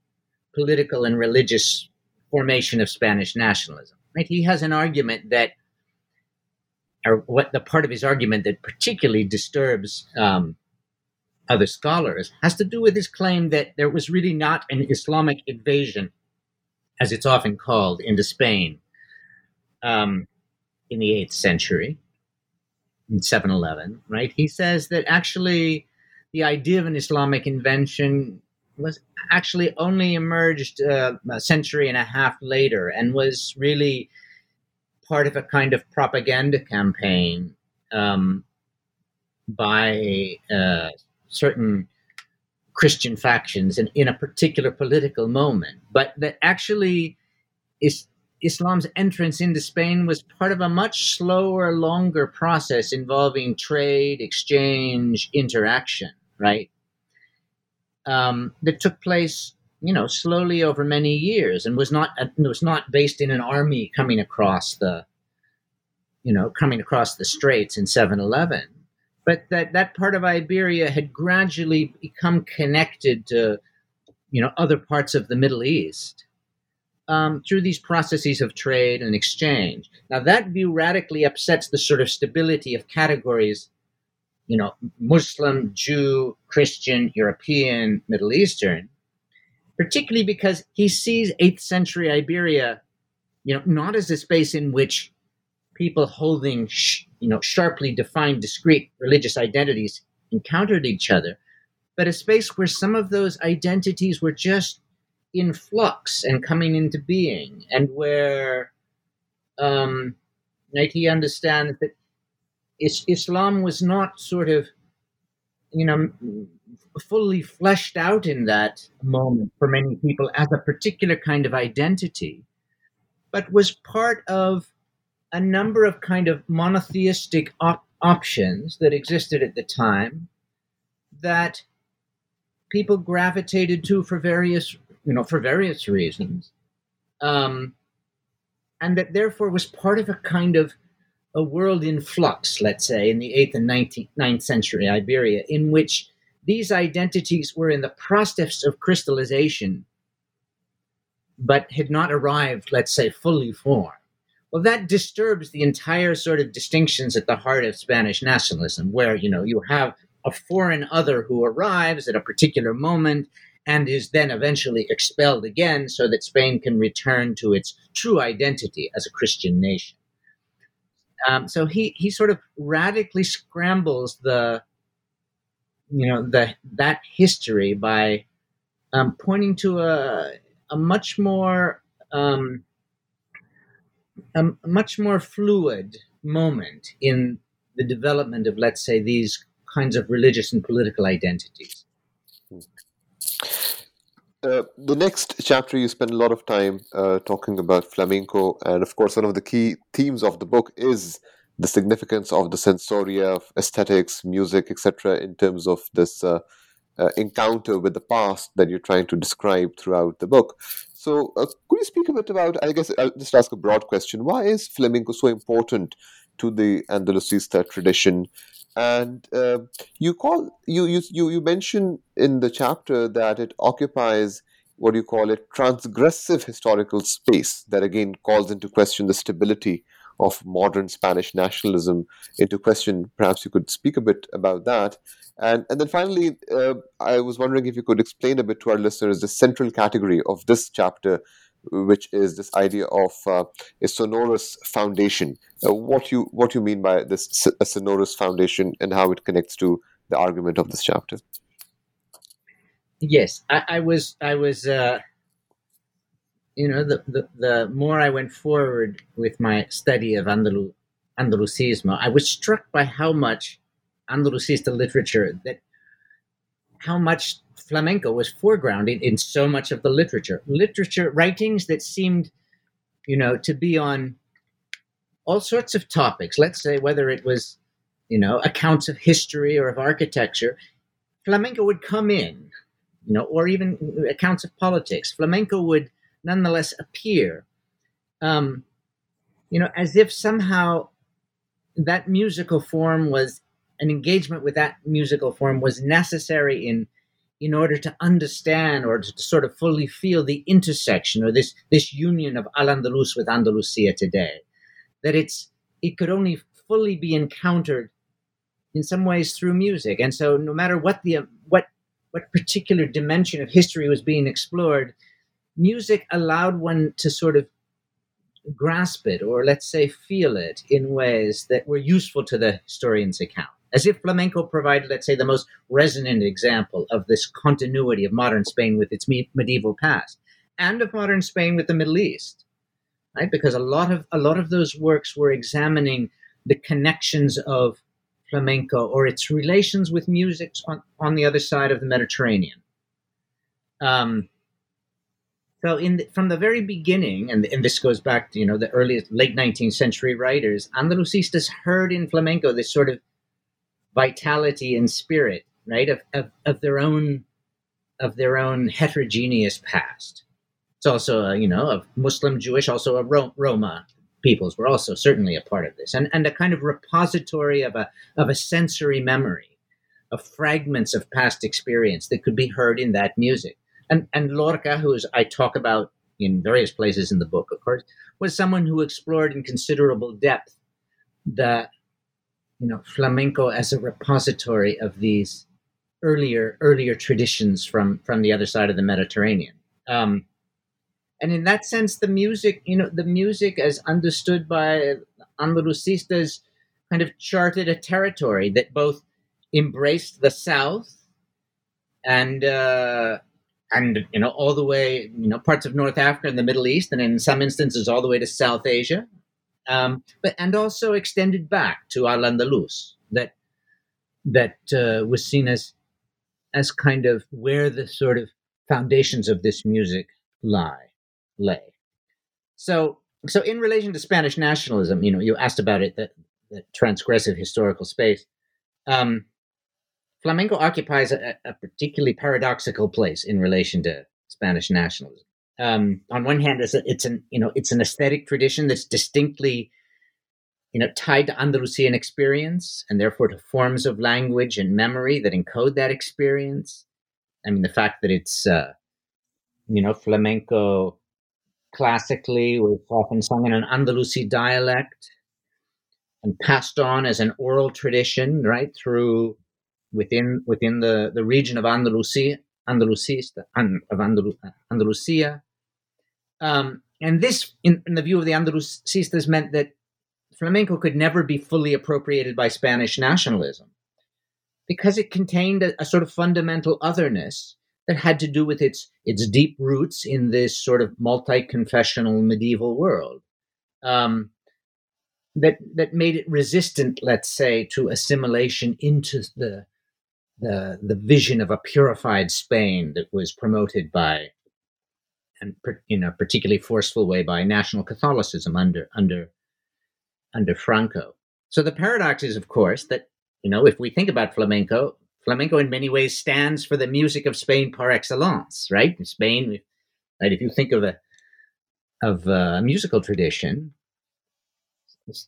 political and religious formation of Spanish nationalism. Right? He has an argument that, or what the part of his argument that particularly disturbs um, other scholars has to do with his claim that there was really not an Islamic invasion, as it's often called, into Spain um, in the eighth century in 711, right? He says that actually the idea of an Islamic invention was actually only emerged uh, a century and a half later and was really part of a kind of propaganda campaign um, by uh, certain Christian factions in, in a particular political moment, but that actually is Islam's entrance into Spain was part of a much slower, longer process involving trade, exchange, interaction, right? Um, that took place, you know, slowly over many years, and was not uh, was not based in an army coming across the, you know, coming across the straits in 711, but that that part of Iberia had gradually become connected to, you know, other parts of the Middle East um, through these processes of trade and exchange. Now, that view radically upsets the sort of stability of categories, you know, Muslim, Jew, Christian, European, Middle Eastern, particularly because he sees 8th century Iberia, you know, not as a space in which people holding, sh- you know, sharply defined discrete religious identities encountered each other, but a space where some of those identities were just in flux and coming into being, and where um, like he understands that is, Islam was not sort of, you know, fully fleshed out in that moment for many people as a particular kind of identity, but was part of a number of kind of monotheistic op- options that existed at the time that people gravitated to for various you know, for various reasons. um, and that therefore was part of a kind of a world in flux, let's say, in the 8th and 19th, 9th century Iberia, in which these identities were in the process of crystallization, but had not arrived, let's say, fully formed. Well, that disturbs the entire sort of distinctions at the heart of Spanish nationalism, where, you know, you have a foreign other who arrives at a particular moment and is then eventually expelled again so that Spain can return to its true identity as a Christian nation. Um, so he, he sort of radically scrambles the, you know, the, that history by um, pointing to a, a much more, um, a much more fluid moment in the development of, let's say, these kinds of religious and political identities. Uh, the next chapter, you spend a lot of time uh, talking about flamenco, and of course, one of the key themes of the book is the significance of the sensoria, of aesthetics, music, etc., in terms of this uh, uh, encounter with the past that you're trying to describe throughout the book. So, uh, could you speak a bit about? I guess I'll just ask a broad question: Why is flamenco so important to the Andalusista tradition? and uh, you call you, you you you mention in the chapter that it occupies what do you call it transgressive historical space that again calls into question the stability of modern Spanish nationalism into question. Perhaps you could speak a bit about that. And, and then finally, uh, I was wondering if you could explain a bit to our listeners the central category of this chapter, which is this idea of uh, a sonorous foundation. Uh, what you what you mean by this a sonorous foundation and how it connects to the argument of this chapter? Yes, I, I was I was uh, you know the, the the more I went forward with my study of Andalu, Andalusismo, I was struck by how much Andalusista literature that how much flamenco was foregrounded in so much of the literature. Literature writings that seemed, you know, to be on all sorts of topics. Let's say whether it was, you know, accounts of history or of architecture, flamenco would come in, you know, or even accounts of politics. Flamenco would nonetheless appear, um, you know, as if somehow that musical form was an engagement with that musical form was necessary in in order to understand or to sort of fully feel the intersection or this this union of Al Andalus with Andalusia today, that it's it could only fully be encountered in some ways through music. And so, no matter what the what what particular dimension of history was being explored, music allowed one to sort of grasp it or let's say feel it in ways that were useful to the historian's account as if flamenco provided, let's say, the most resonant example of this continuity of modern Spain with its medieval past and of modern Spain with the Middle East, right? Because a lot of a lot of those works were examining the connections of flamenco or its relations with music on, on the other side of the Mediterranean. Um, so, in the, from the very beginning, and, and this goes back to you know the earliest late 19th century writers, Andalusistas heard in flamenco this sort of vitality and spirit, right, of, of, of their own of their own heterogeneous past. It's also, a, you know, of Muslim, Jewish, also a Roma peoples were also certainly a part of this, and and a kind of repository of a of a sensory memory, of fragments of past experience that could be heard in that music. And and Lorca, who is I talk about in various places in the book, of course, was someone who explored in considerable depth the you know flamenco as a repository of these earlier earlier traditions from from the other side of the Mediterranean. Um, and in that sense, the music, you know, the music as understood by Andalusistas kind of charted a territory that both embraced the South and uh, and you know all the way you know parts of North Africa and the Middle East, and in some instances all the way to South Asia, um, but and also extended back to Al Andalus, that that uh, was seen as as kind of where the sort of foundations of this music lie lay. So so in relation to Spanish nationalism, you know, you asked about it, that the transgressive historical space. Um, flamenco occupies a, a particularly paradoxical place in relation to Spanish nationalism. um, on one hand, it's, a, it's an you know it's an aesthetic tradition that's distinctly you know tied to Andalusian experience and therefore to forms of language and memory that encode that experience. I mean, the fact that it's uh, you know flamenco classically was often sung in an Andalusi dialect and passed on as an oral tradition, right through within within the, the region of Andalusia, Andalusista, of Andalu, Andalusia. Um, and this, in, in, the view of the Andalusistas, meant that flamenco could never be fully appropriated by Spanish nationalism because it contained a, a sort of fundamental otherness that had to do with its its deep roots in this sort of multi-confessional medieval world. Um, that that made it resistant, let's say, to assimilation into the the the vision of a purified Spain that was promoted by, and in a particularly forceful way by national Catholicism under under under Franco. So the paradox is, of course, that you know if we think about flamenco, flamenco in many ways stands for the music of Spain par excellence, right? In Spain, right? If you think of a of a musical tradition,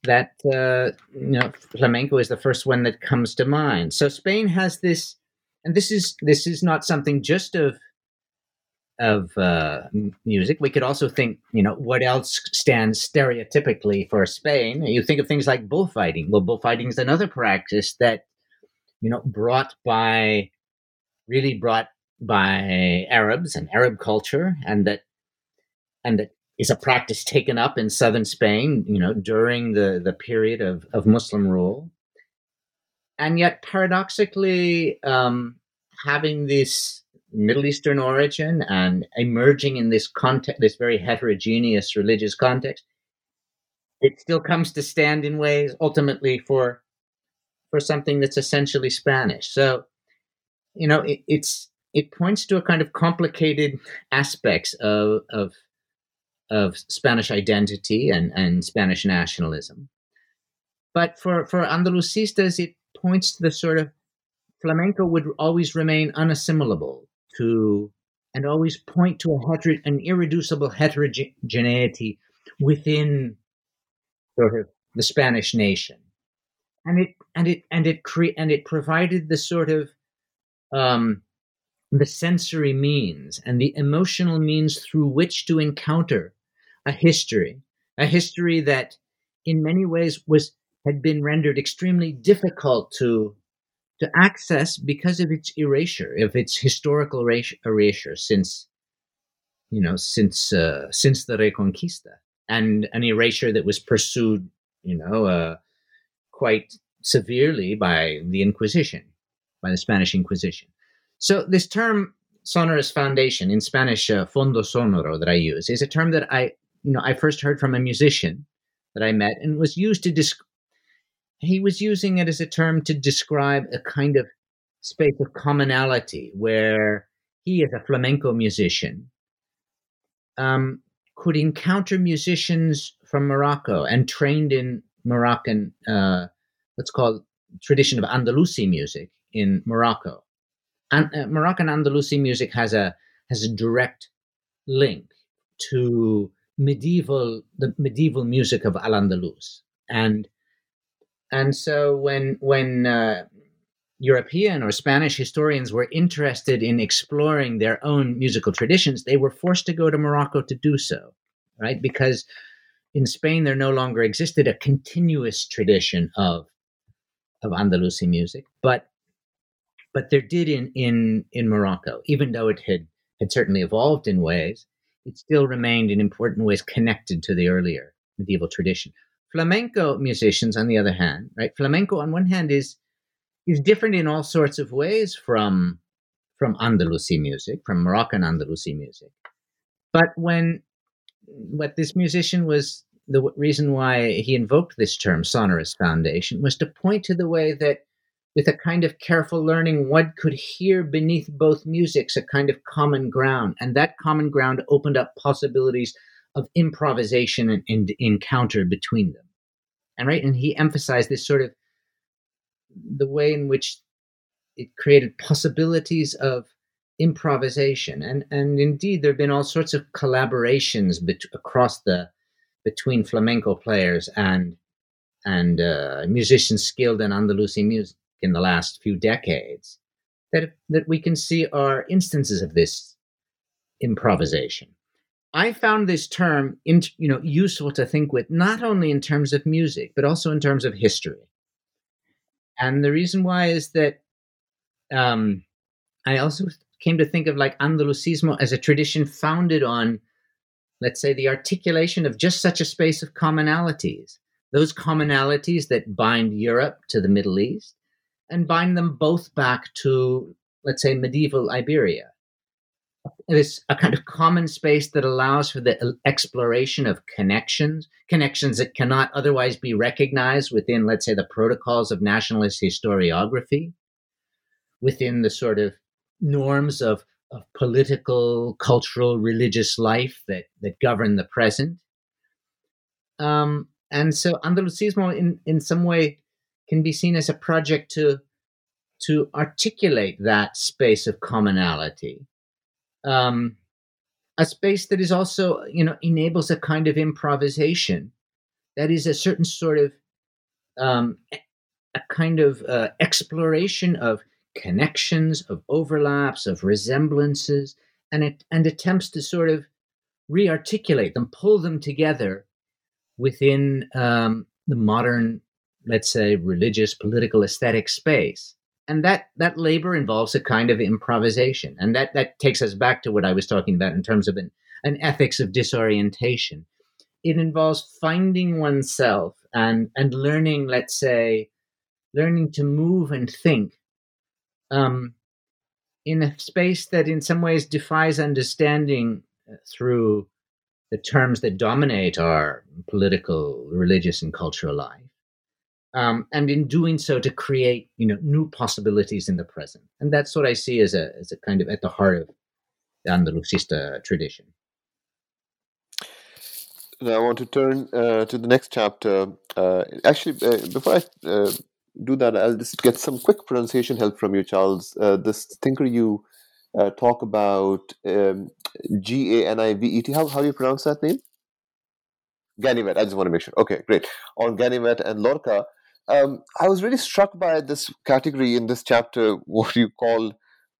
that uh, you know flamenco is the first one that comes to mind. So Spain has this, and this is this is not something just of of uh, music. We could also think, you know, what else stands stereotypically for Spain? You think of things like bullfighting. Well, bullfighting is another practice that you know brought by really brought by Arabs and Arab culture, and that and that is a practice taken up in southern Spain, you know, during the, the period of, of Muslim rule. And yet, paradoxically, um, having this Middle Eastern origin and emerging in this context, this very heterogeneous religious context, it still comes to stand in ways ultimately for for something that's essentially Spanish. So, you know, it, it's it points to a kind of complicated aspects of of of Spanish identity and, and Spanish nationalism. But for, for Andalusistas, it points to the sort of flamenco would always remain unassimilable to and always point to a heter- an irreducible heterogeneity within sort of the Spanish nation. And it and it and it cre- and it provided the sort of um, the sensory means and the emotional means through which to encounter a history, a history that in many ways was had been rendered extremely difficult to to access because of its erasure, of its historical erasure since you know since uh, since the Reconquista, and an erasure that was pursued, you know, uh, quite severely by the Inquisition, by the Spanish Inquisition. So this term sonorous foundation in Spanish, uh, fondo sonoro that I use is a term that I you know, I first heard from a musician that I met and was used to disc- he was using it as a term to describe a kind of space of commonality where he, as a flamenco musician, um, could encounter musicians from Morocco and trained in Moroccan, uh, what's called tradition of Andalusi music in Morocco. And uh, Moroccan Andalusi music has a has a direct link to medieval the medieval music of Al Andalus, and and so when when uh, European or Spanish historians were interested in exploring their own musical traditions, they were forced to go to Morocco to do so, right? Because in Spain there no longer existed a continuous tradition of of Andalusian music, but but there did in in in Morocco, even though it had had certainly evolved in ways it still remained in important ways connected to the earlier medieval tradition. Flamenco musicians, on the other hand, right? Flamenco, on one hand, is is different in all sorts of ways from from Andalusi music, from Moroccan Andalusi music. But when what this musician was the reason why he invoked this term sonorous foundation was to point to the way that with a kind of careful learning, one could hear beneath both musics a kind of common ground. And that common ground opened up possibilities of improvisation and, and encounter between them. And right, and he emphasized this sort of the way in which it created possibilities of improvisation, and and indeed there have been all sorts of collaborations bet- across the between flamenco players and and uh, musicians skilled in Andalusian music in the last few decades that that we can see are instances of this improvisation. I found this term, in, you know, useful to think with not only in terms of music but also in terms of history. And the reason why is that um, I also came to think of like Andalusismo as a tradition founded on, let's say, the articulation of just such a space of commonalities. Those commonalities that bind Europe to the Middle East and bind them both back to, let's say, medieval Iberia. It's a kind of common space that allows for the exploration of connections, connections that cannot otherwise be recognized within, let's say, the protocols of nationalist historiography, within the sort of norms of, of political, cultural, religious life that, that govern the present. Um, and so Andalusismo, in, in some way, can be seen as a project to, to articulate that space of commonality. Um, a space that is also, you know, enables a kind of improvisation that is a certain sort of um, a kind of uh, exploration of connections, of overlaps, of resemblances, and it, and attempts to sort of rearticulate them, pull them together within um, the modern, let's say, religious, political, aesthetic space. And that that labor involves a kind of improvisation, and that that takes us back to what I was talking about in terms of an, an ethics of disorientation. It involves finding oneself and and learning, let's say, learning to move and think um, in a space that in some ways defies understanding uh, through the terms that dominate our political, religious, and cultural life. Um, and in doing so, to create you know new possibilities in the present, and that's what I see as a as a kind of at the heart of the Andalusista tradition. Now I want to turn uh, to the next chapter. Uh, actually, uh, before I uh, do that, I'll just get some quick pronunciation help from you, Charles. Uh, this thinker you uh, talk about um, G A N I V E T. How how do you pronounce that name? Ganivet. I just want to make sure. Okay, great. On Ganivet and Lorca, um, I was really struck by this category in this chapter. What you call,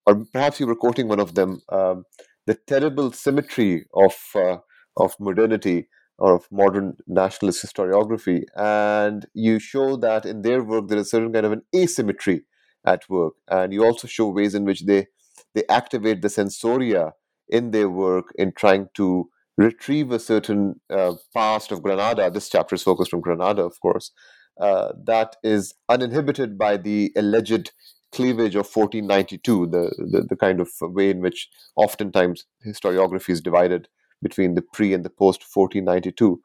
or perhaps you were quoting one of them, um, the terrible symmetry of uh, of modernity or of modern nationalist historiography. And you show that in their work there is a certain kind of an asymmetry at work. And you also show ways in which they they activate the sensoria in their work in trying to retrieve a certain uh, past of Granada. This chapter is focused on Granada, of course. Uh, that is uninhibited by the alleged cleavage of 1492, the, the, the kind of way in which oftentimes historiography is divided between the pre and the post 1492.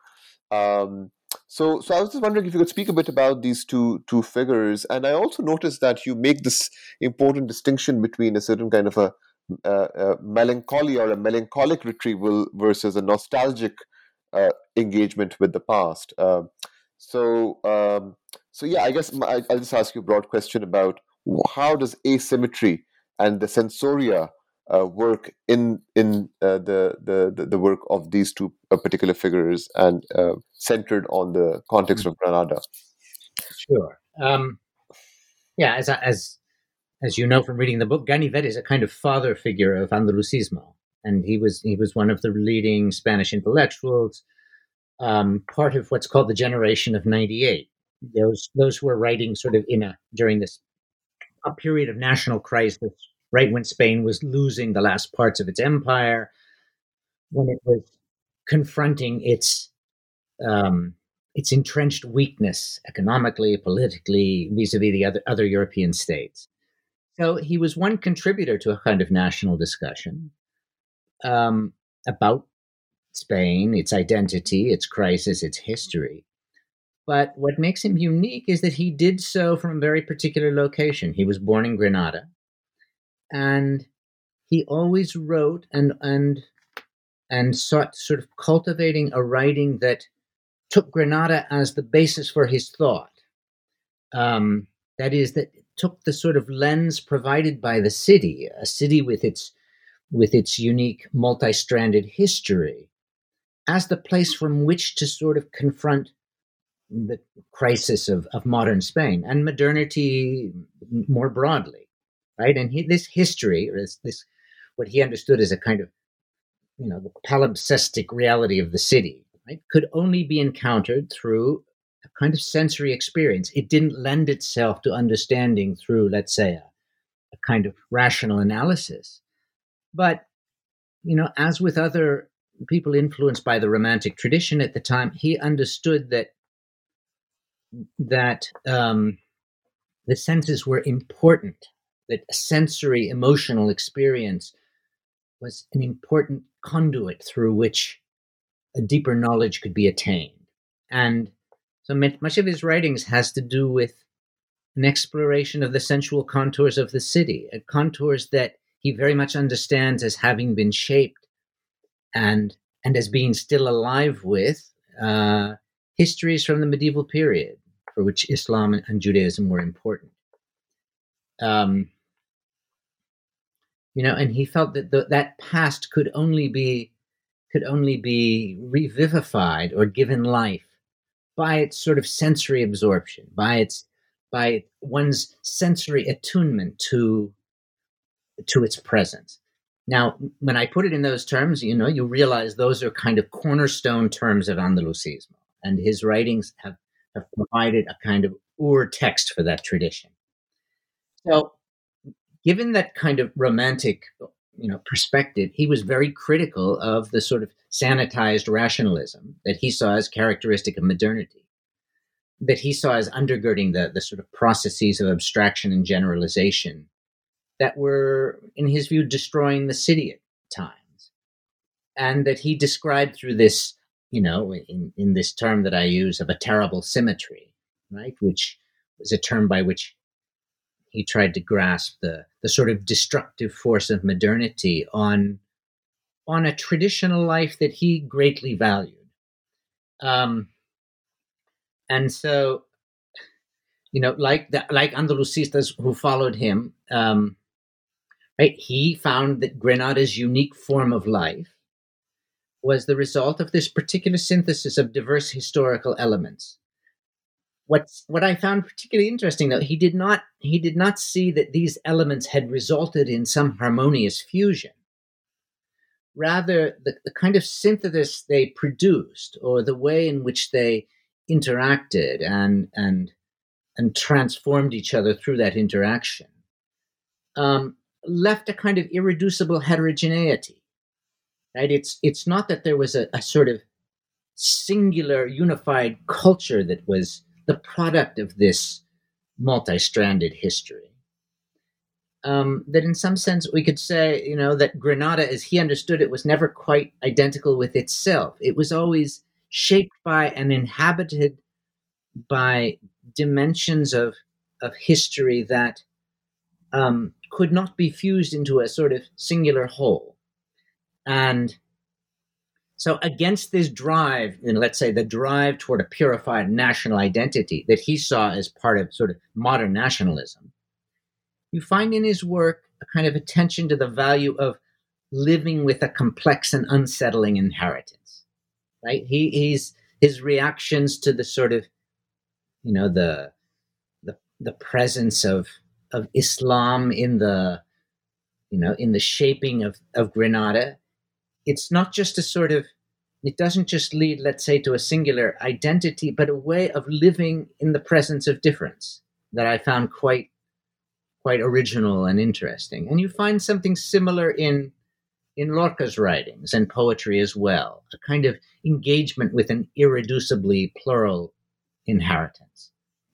Um, so, so I was just wondering if you could speak a bit about these two two figures, and I also noticed that you make this important distinction between a certain kind of a, a, a melancholy or a melancholic retrieval versus a nostalgic uh, engagement with the past. Uh, so, um, so yeah, I guess my, I'll just ask you a broad question about how does asymmetry and the sensoria uh, work in in uh, the, the the work of these two uh, particular figures and uh, centered on the context of Granada. Sure. Um, yeah, as as as you know from reading the book, Ganivet is a kind of father figure of Andalusismo, and he was he was one of the leading Spanish intellectuals, um, part of what's called the generation of '98. Those those who were writing sort of in a during this a period of national crisis right when Spain was losing the last parts of its empire, when it was confronting its um, its entrenched weakness economically, politically, vis-a-vis the other other European states. So he was one contributor to a kind of national discussion um, about Spain, its identity, its crisis, its history. But what makes him unique is that he did so from a very particular location. He was born in Granada and he always wrote and and and sought sort of cultivating a writing that took Granada as the basis for his thought. Um, that is, that took the sort of lens provided by the city, a city with its with its unique multi stranded history as the place from which to sort of confront the crisis of, of modern Spain and modernity more broadly, right? And he, this history, or this, this, what he understood as a kind of, you know, the palimpsestic reality of the city, right, could only be encountered through a kind of sensory experience. It didn't lend itself to understanding through, let's say, a, a kind of rational analysis. But, you know, as with other people influenced by the romantic tradition at the time, he understood that that um, the senses were important, that sensory emotional experience was an important conduit through which a deeper knowledge could be attained. And so much of his writings has to do with an exploration of the sensual contours of the city, uh, contours that he very much understands as having been shaped and and as being still alive with uh, histories from the medieval period for which Islam and Judaism were important. Um, you know, and he felt that the, that past could only be could only be revivified or given life by its sort of sensory absorption, by its by one's sensory attunement to to its presence. Now, when I put it in those terms, you know, you realize those are kind of cornerstone terms of Andalusismo, and his writings have have provided a kind of ur text for that tradition. So, given that kind of romantic, you know, perspective, he was very critical of the sort of sanitized rationalism that he saw as characteristic of modernity, that he saw as undergirding the the sort of processes of abstraction and generalization that were, in his view, destroying the city at times, and that he described through this you know, in, in this term that I use of a terrible symmetry, right? Which was a term by which he tried to grasp the, the sort of destructive force of modernity on, on a traditional life that he greatly valued. Um, and so, you know, like the, like Andalusistas who followed him, um, right? He found that Granada's unique form of life was the result of this particular synthesis of diverse historical elements. What what I found particularly interesting, though, he did not he did not see that these elements had resulted in some harmonious fusion. Rather, the, the kind of synthesis they produced, or the way in which they interacted and and and transformed each other through that interaction, um, left a kind of irreducible heterogeneity right? It's it's not that there was a, a sort of singular unified culture that was the product of this multi-stranded history. Um, that in some sense we could say, you know, that Granada, as he understood it, was never quite identical with itself. It was always shaped by and inhabited by dimensions of of history that um, could not be fused into a sort of singular whole. And so, against this drive, and let's say the drive toward a purified national identity that he saw as part of sort of modern nationalism, you find in his work a kind of attention to the value of living with a complex and unsettling inheritance. Right? He, he's his reactions to the sort of, you know, the the the presence of of Islam in the, you know, in the shaping of of Granada it's not just a sort of it doesn't just lead let's say to a singular identity but a way of living in the presence of difference that i found quite quite original and interesting. And you find something similar in in lorca's writings and poetry as well a kind of engagement with an irreducibly plural inheritance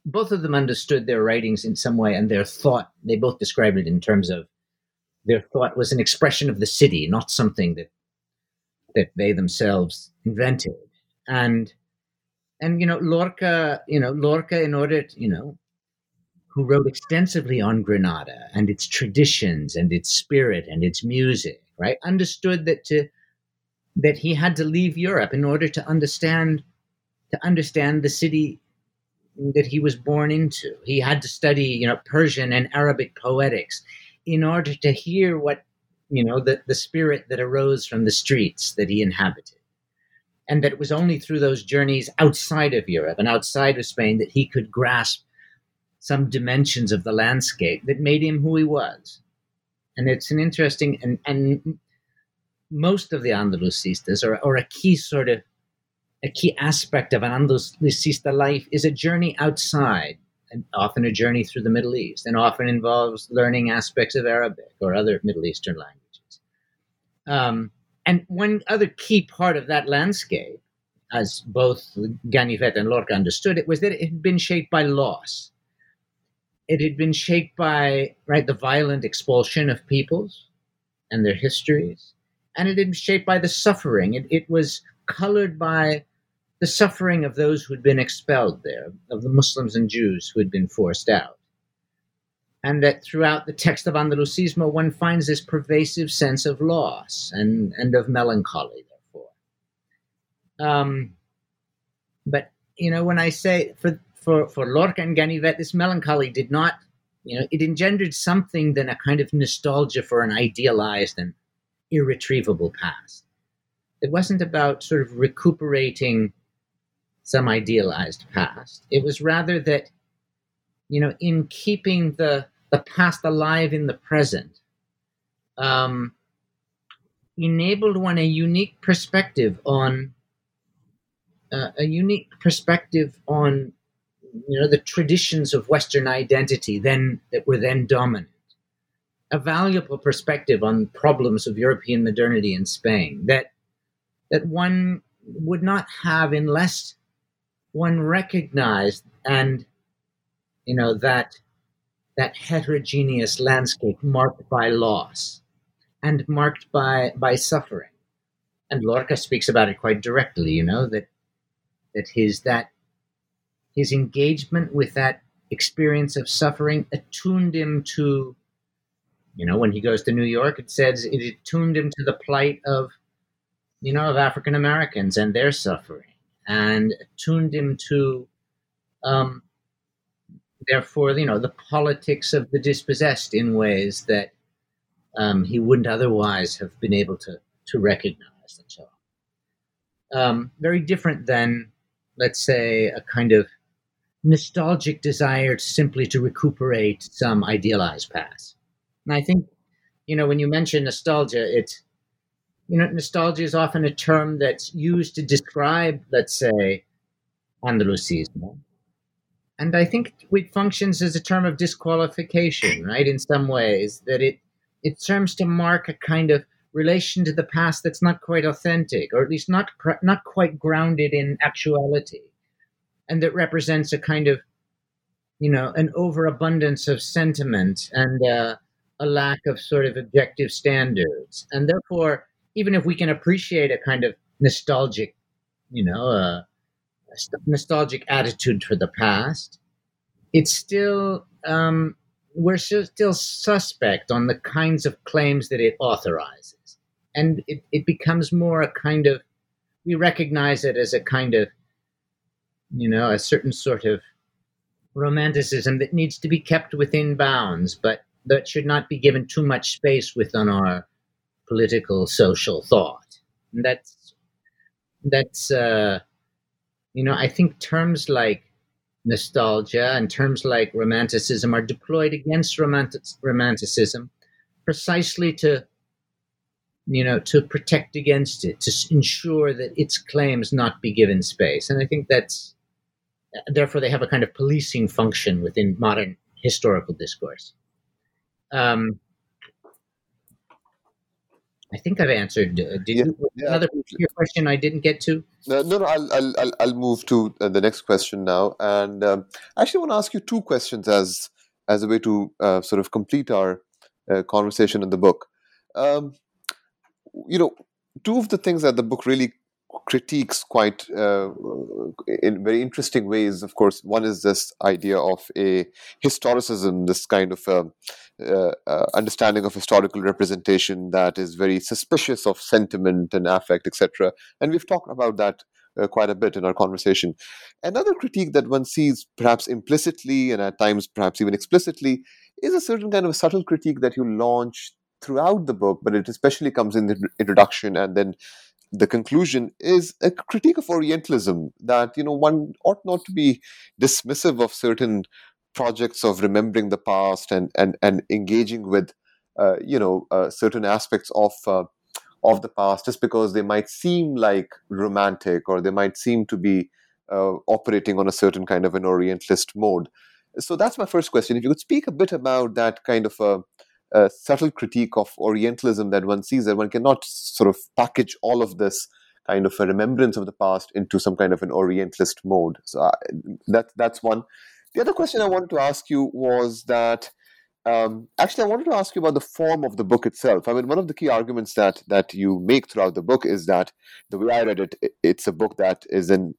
both of them understood their writings in some way and their thought they both described it in terms of their thought was an expression of the city not something that that they themselves invented. And and you know Lorca, you know Lorca, in order, to, you know, who wrote extensively on Granada and its traditions and its spirit and its music, right? Understood that to that he had to leave Europe in order to understand to understand the city that he was born into. He had to study, you know, Persian and Arabic poetics in order to hear what you know, the, the spirit that arose from the streets that he inhabited. And that it was only through those journeys outside of Europe and outside of Spain that he could grasp some dimensions of the landscape that made him who he was. And it's an interesting, and, and most of the Andalusistas, or, or a key sort of, a key aspect of an Andalusista life is a journey outside and often a journey through the Middle East, and often involves learning aspects of Arabic or other Middle Eastern languages. Um, and one other key part of that landscape, as both Ganivet and Lorca understood it, was that it had been shaped by loss. It had been shaped by right the violent expulsion of peoples and their histories, and it had been shaped by the suffering. It, it was colored by the suffering of those who had been expelled there, of the Muslims and Jews who had been forced out. And that throughout the text of Andalusismo, one finds this pervasive sense of loss and, and of melancholy, therefore. Um, but, you know, when I say for, for, for Lorca and Ganivet, this melancholy did not, you know, it engendered something than a kind of nostalgia for an idealized and irretrievable past. It wasn't about sort of recuperating some idealized past. It was rather that, you know, in keeping the the past alive in the present, um, enabled one a unique perspective on uh, a unique perspective on you know the traditions of Western identity then that were then dominant. A valuable perspective on problems of European modernity in Spain that that one would not have unless one recognized and you know that that heterogeneous landscape marked by loss and marked by by suffering. And lorca speaks about it quite directly you know that that his that his engagement with that experience of suffering attuned him to you know when he goes to new york it says it attuned him to the plight of you know of african americans and their suffering and tuned him to, um, therefore, you know, the politics of the dispossessed in ways that um, he wouldn't otherwise have been able to to recognize and so on. Um, very different than, let's say, a kind of nostalgic desire simply to recuperate some idealized past. And I think, you know, when you mention nostalgia, it's you know, nostalgia is often a term that's used to describe, let's say, Andalusismo. And I think it functions as a term of disqualification, right? In some ways, that it it serves to mark a kind of relation to the past that's not quite authentic, or at least not not quite grounded in actuality, and that represents a kind of, you know, an overabundance of sentiment and uh, a lack of sort of objective standards, and therefore even if we can appreciate a kind of nostalgic, you know, uh, nostalgic attitude for the past, it's still um, we're still suspect on the kinds of claims that it authorizes, and it, it becomes more a kind of we recognize it as a kind of you know a certain sort of romanticism that needs to be kept within bounds, but that should not be given too much space within our political social thought. And that's that's uh, you know I think terms like nostalgia and terms like romanticism are deployed against romantic, romanticism precisely to you know to protect against it to ensure that its claims not be given space and i think that's therefore they have a kind of policing function within modern historical discourse um, I think I've answered. Uh, did yeah, you, yeah, another your question I didn't get to? No, no, no I'll, I'll, I'll move to uh, the next question now, and um, I actually want to ask you two questions as as a way to uh, sort of complete our uh, conversation in the book. Um, you know, two of the things that the book really critiques quite uh, in very interesting ways. Of course, one is this idea of a historicism, this kind of uh, uh, uh, understanding of historical representation that is very suspicious of sentiment and affect, etc. And we've talked about that uh, quite a bit in our conversation. Another critique that one sees perhaps implicitly and at times perhaps even explicitly is a certain kind of subtle critique that you launch throughout the book, but it especially comes in the introduction and then the conclusion is a critique of Orientalism that you know one ought not to be dismissive of certain projects of remembering the past and and and engaging with uh, you know uh, certain aspects of uh, of the past just because they might seem like romantic or they might seem to be uh, operating on a certain kind of an Orientalist mode. So that's my first question. If you could speak a bit about that kind of a, a subtle critique of Orientalism that one sees, that one cannot sort of package all of this kind of a remembrance of the past into some kind of an Orientalist mode. So uh, that that's one. The other question I wanted to ask you was that um, actually, I wanted to ask you about the form of the book itself. I mean, one of the key arguments that that you make throughout the book is that the way I read it, it's a book that is an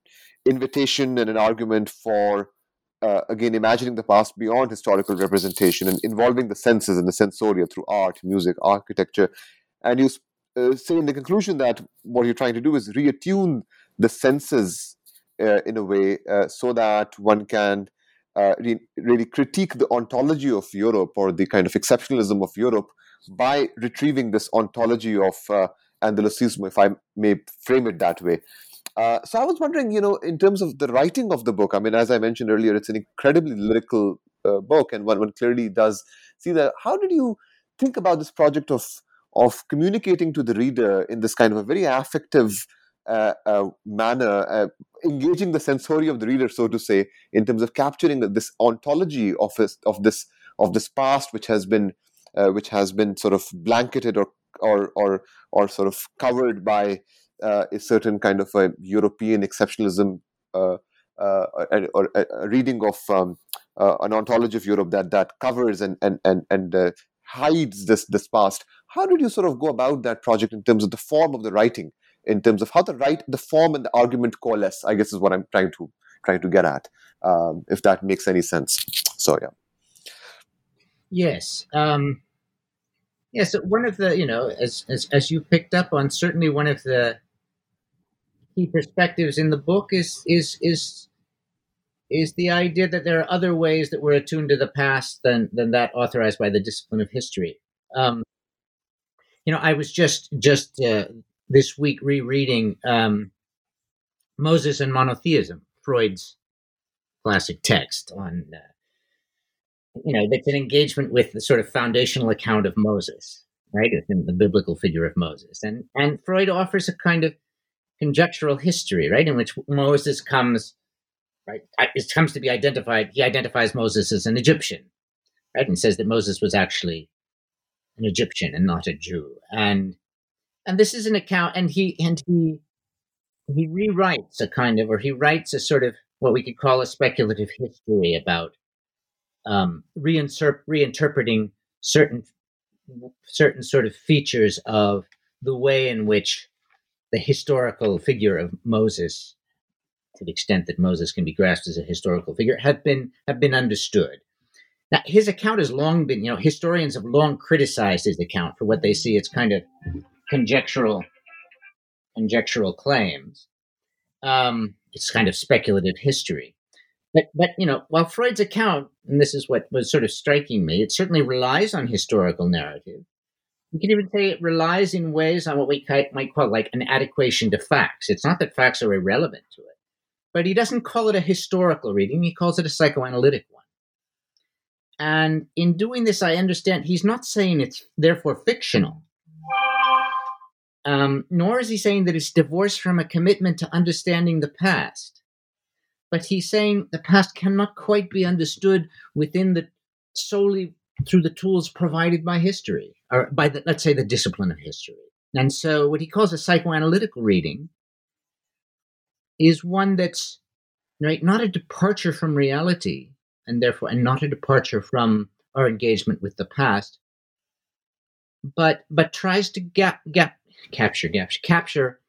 invitation and an argument for uh, again imagining the past beyond historical representation and involving the senses and the sensoria through art, music, architecture. And you uh, say in the conclusion that what you're trying to do is reattune the senses uh, in a way uh, so that one can uh, re- really critique the ontology of Europe or the kind of exceptionalism of Europe by retrieving this ontology of uh, Andalusismo, if I may frame it that way. Uh, so I was wondering, you know, in terms of the writing of the book, I mean, as I mentioned earlier, it's an incredibly lyrical uh, book, and one, one clearly does see that. How did you think about this project of of communicating to the reader in this kind of a very affective uh, uh, manner, uh, engaging the sensory of the reader, so to say, in terms of capturing this ontology of this of this of this past, which has been which has been sort of blanketed or or or or sort of covered by a certain kind of a European exceptionalism. Uh, or a, a, reading of um, an ontology of Europe that that covers and and and and hides this this past. How did you sort of go about that project in terms of the form of the writing? in terms of how the right, the form and the argument coalesce. I guess is what I'm trying to trying to get at, um, if that makes any sense. So yeah. Yes. Um, yes. One of the you know as, as as you picked up on, certainly one of the key perspectives in the book is is is is the idea that there are other ways that we're attuned to the past than than that authorized by the discipline of history. Um, you know, I was just just uh, this week rereading um, Moses and Monotheism, Freud's classic text on, uh, you know, that's an engagement with the sort of foundational account of Moses, right? In the biblical figure of Moses. And, and Freud offers a kind of conjectural history, right? In which Moses comes, right? It comes to be identified. He identifies Moses as an Egyptian, right? And says that Moses was actually an Egyptian and not a Jew. And and this is an account and he and he he rewrites a kind of or he writes a sort of what we could call a speculative history about um, reinterp- reinterpreting certain certain sort of features of the way in which the historical figure of Moses, to the extent that Moses can be grasped as a historical figure, have been have been understood. Now, his account has long been, you know, historians have long criticized his account for what they see as kind of conjectural conjectural claims. Um, it's kind of speculative history. But, but you know, while Freud's account, and this is what was sort of striking me, it certainly relies on historical narrative. We can even say it relies in ways on what we might call like an adequation to facts. It's not that facts are irrelevant to it, but he doesn't call it a historical reading. He calls it a psychoanalytic one. And in doing this, I understand he's not saying it's therefore fictional. Um, nor is he saying that it's divorced from a commitment to understanding the past. But he's saying the past cannot quite be understood within the solely through the tools provided by history, or by the, let's say the discipline of history. And so, what he calls a psychoanalytical reading is one that's right, not a departure from reality, and therefore, and not a departure from our engagement with the past, but but tries to gap gap capture gaps, capture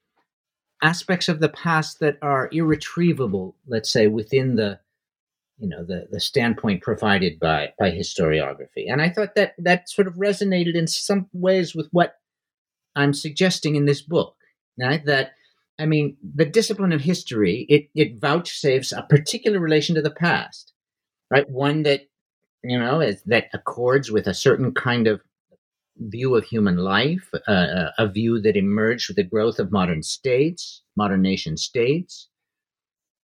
aspects of the past that are irretrievable, let's say, within the you know the the standpoint provided by by historiography. And I thought that that sort of resonated in some ways with what I'm suggesting in this book. Right? That I mean, the discipline of history it it vouchsafes a particular relation to the past, right? One that you know is, that accords with a certain kind of view of human life, uh, uh, a view that emerged with the growth of modern states, modern nation states.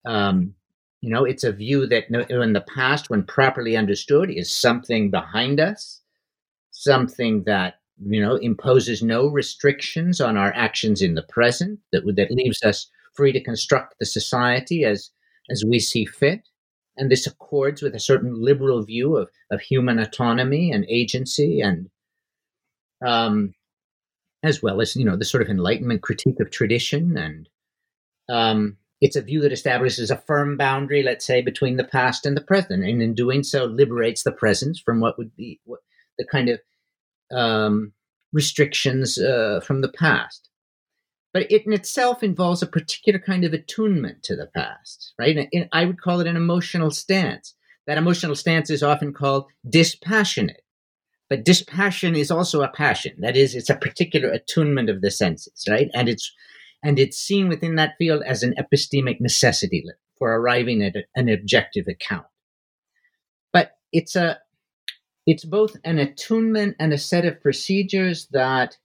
Um, you know, it's a view that in the past, when properly understood, is something behind us, something that you know imposes no restrictions on our actions in the present, that that leaves us free to construct the society as as we see fit. And this accords with a certain liberal view of, of human autonomy and agency and um, as well as you know the sort of enlightenment critique of tradition and um, it's a view that establishes a firm boundary let's say between the past and the present and in doing so liberates the present from what would be what, the kind of um, restrictions uh, from the past but it in itself involves a particular kind of attunement to the past right and i would call it an emotional stance that emotional stance is often called dispassionate but dispassion is also a passion. That is, it's a particular attunement of the senses, right? And it's and it's seen within that field as an epistemic necessity for arriving at an objective account. But it's a it's both an attunement and a set of procedures that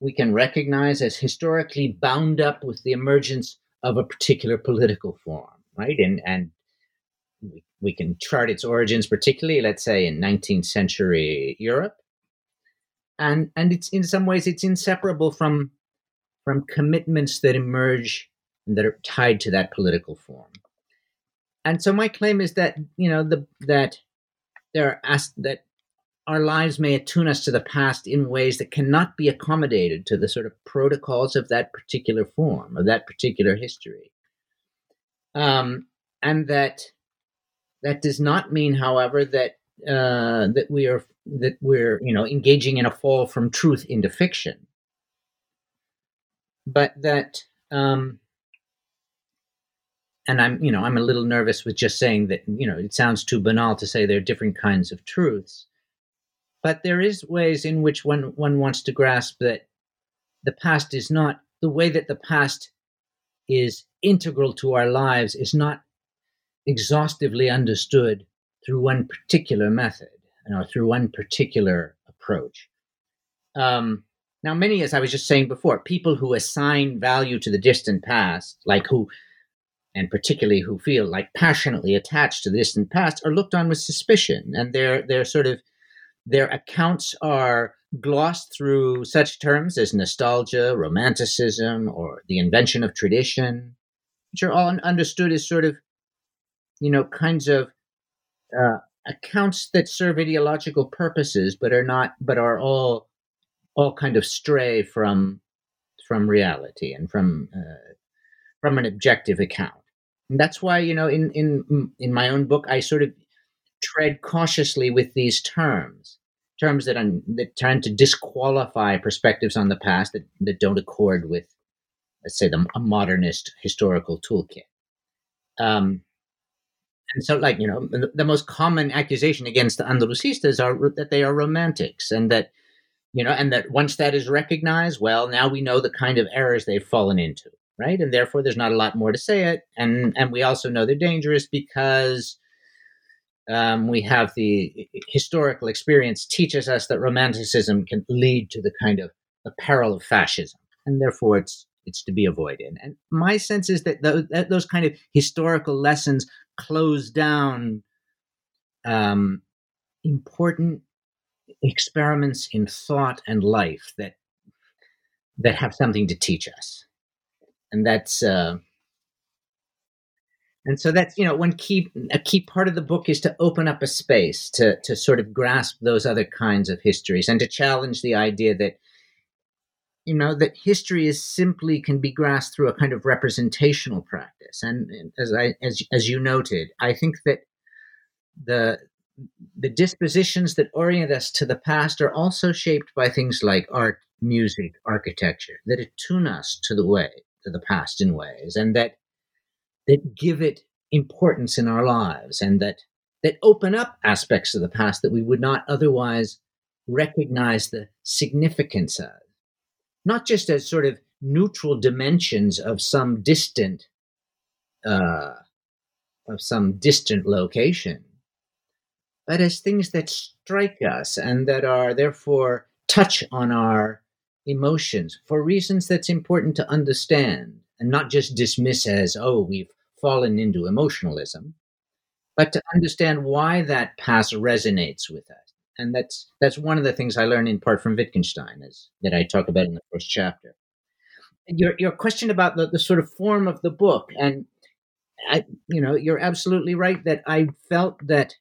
we can recognize as historically bound up with the emergence of a particular political form, right? And and we we can chart its origins, particularly, let's say, in 19th century Europe. And, and it's in some ways it's inseparable from, from commitments that emerge and that are tied to that political form. And so my claim is that, you know, the, that there are that our lives may attune us to the past in ways that cannot be accommodated to the sort of protocols of that particular form, of that particular history. Um, and that that does not mean, however, that uh, that we are that we're you know engaging in a fall from truth into fiction, but that um, and I'm you know I'm a little nervous with just saying that you know it sounds too banal to say there are different kinds of truths, but there is ways in which one one wants to grasp that the past is not the way that the past is integral to our lives is not exhaustively understood through one particular method or through one particular approach. Um, now, many, as I was just saying before, people who assign value to the distant past, like who, and particularly who feel like passionately attached to the distant past, are looked on with suspicion, and their their sort of their accounts are glossed through such terms as nostalgia, romanticism, or the invention of tradition, which are all understood as sort of you know, kinds of uh, accounts that serve ideological purposes, but are not, but are all, all kind of stray from, from reality and from, uh, from an objective account. And that's why, you know, in in in my own book, I sort of tread cautiously with these terms, terms that I'm, that tend to disqualify perspectives on the past that, that don't accord with, let's say, the a modernist historical toolkit. Um, and so, like, you know, the, the, most common accusation against the Andalusistas are that they are romantics and that, you know, and that once that is recognized, well, now we know the kind of errors they've fallen into, right? And therefore, there's not a lot more to say it. And, and we also know they're dangerous because um, we have the historical experience teaches us that romanticism can lead to the kind of peril of fascism. And therefore, it's it's to be avoided. And my sense is that those, that those kind of historical lessons close down um, important experiments in thought and life that that have something to teach us, and that's uh, and so that's you know one key a key part of the book is to open up a space to to sort of grasp those other kinds of histories and to challenge the idea that you know that history is simply can be grasped through a kind of representational practice. And, as i as, as you noted i think that the the dispositions that orient us to the past are also shaped by things like art music architecture that attune us to the way to the past in ways and that that give it importance in our lives and that that open up aspects of the past that we would not otherwise recognize the significance of. Not just as sort of neutral dimensions of some distant uh, of some distant location, but as things that strike us and that are therefore touch on our emotions for reasons that's important to understand and not just dismiss as, oh, we've fallen into emotionalism, but to understand why that past resonates with us. And that's that's one of the things I learned in part from Wittgenstein, is that I talk about in the first chapter. Your your question about the, the sort of form of the book, and I, you know, you're absolutely right that I felt that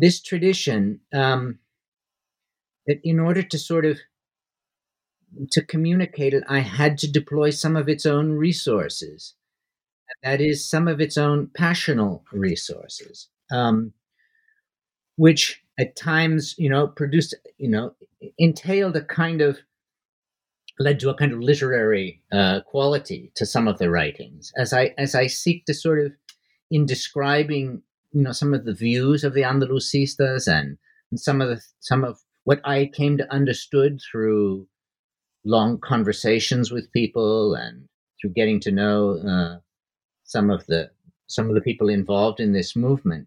this tradition, um, that in order to sort of to communicate it, I had to deploy some of its own resources. That is, some of its own passional resources, um, which at times, you know, produced, you know, entailed a kind of led to a kind of literary uh, quality to some of the writings. As I as I seek to sort of in describing, you know, some of the views of the Andalusistas and, and some of the some of what I came to understood through long conversations with people and through getting to know uh, some of the some of the people involved in this movement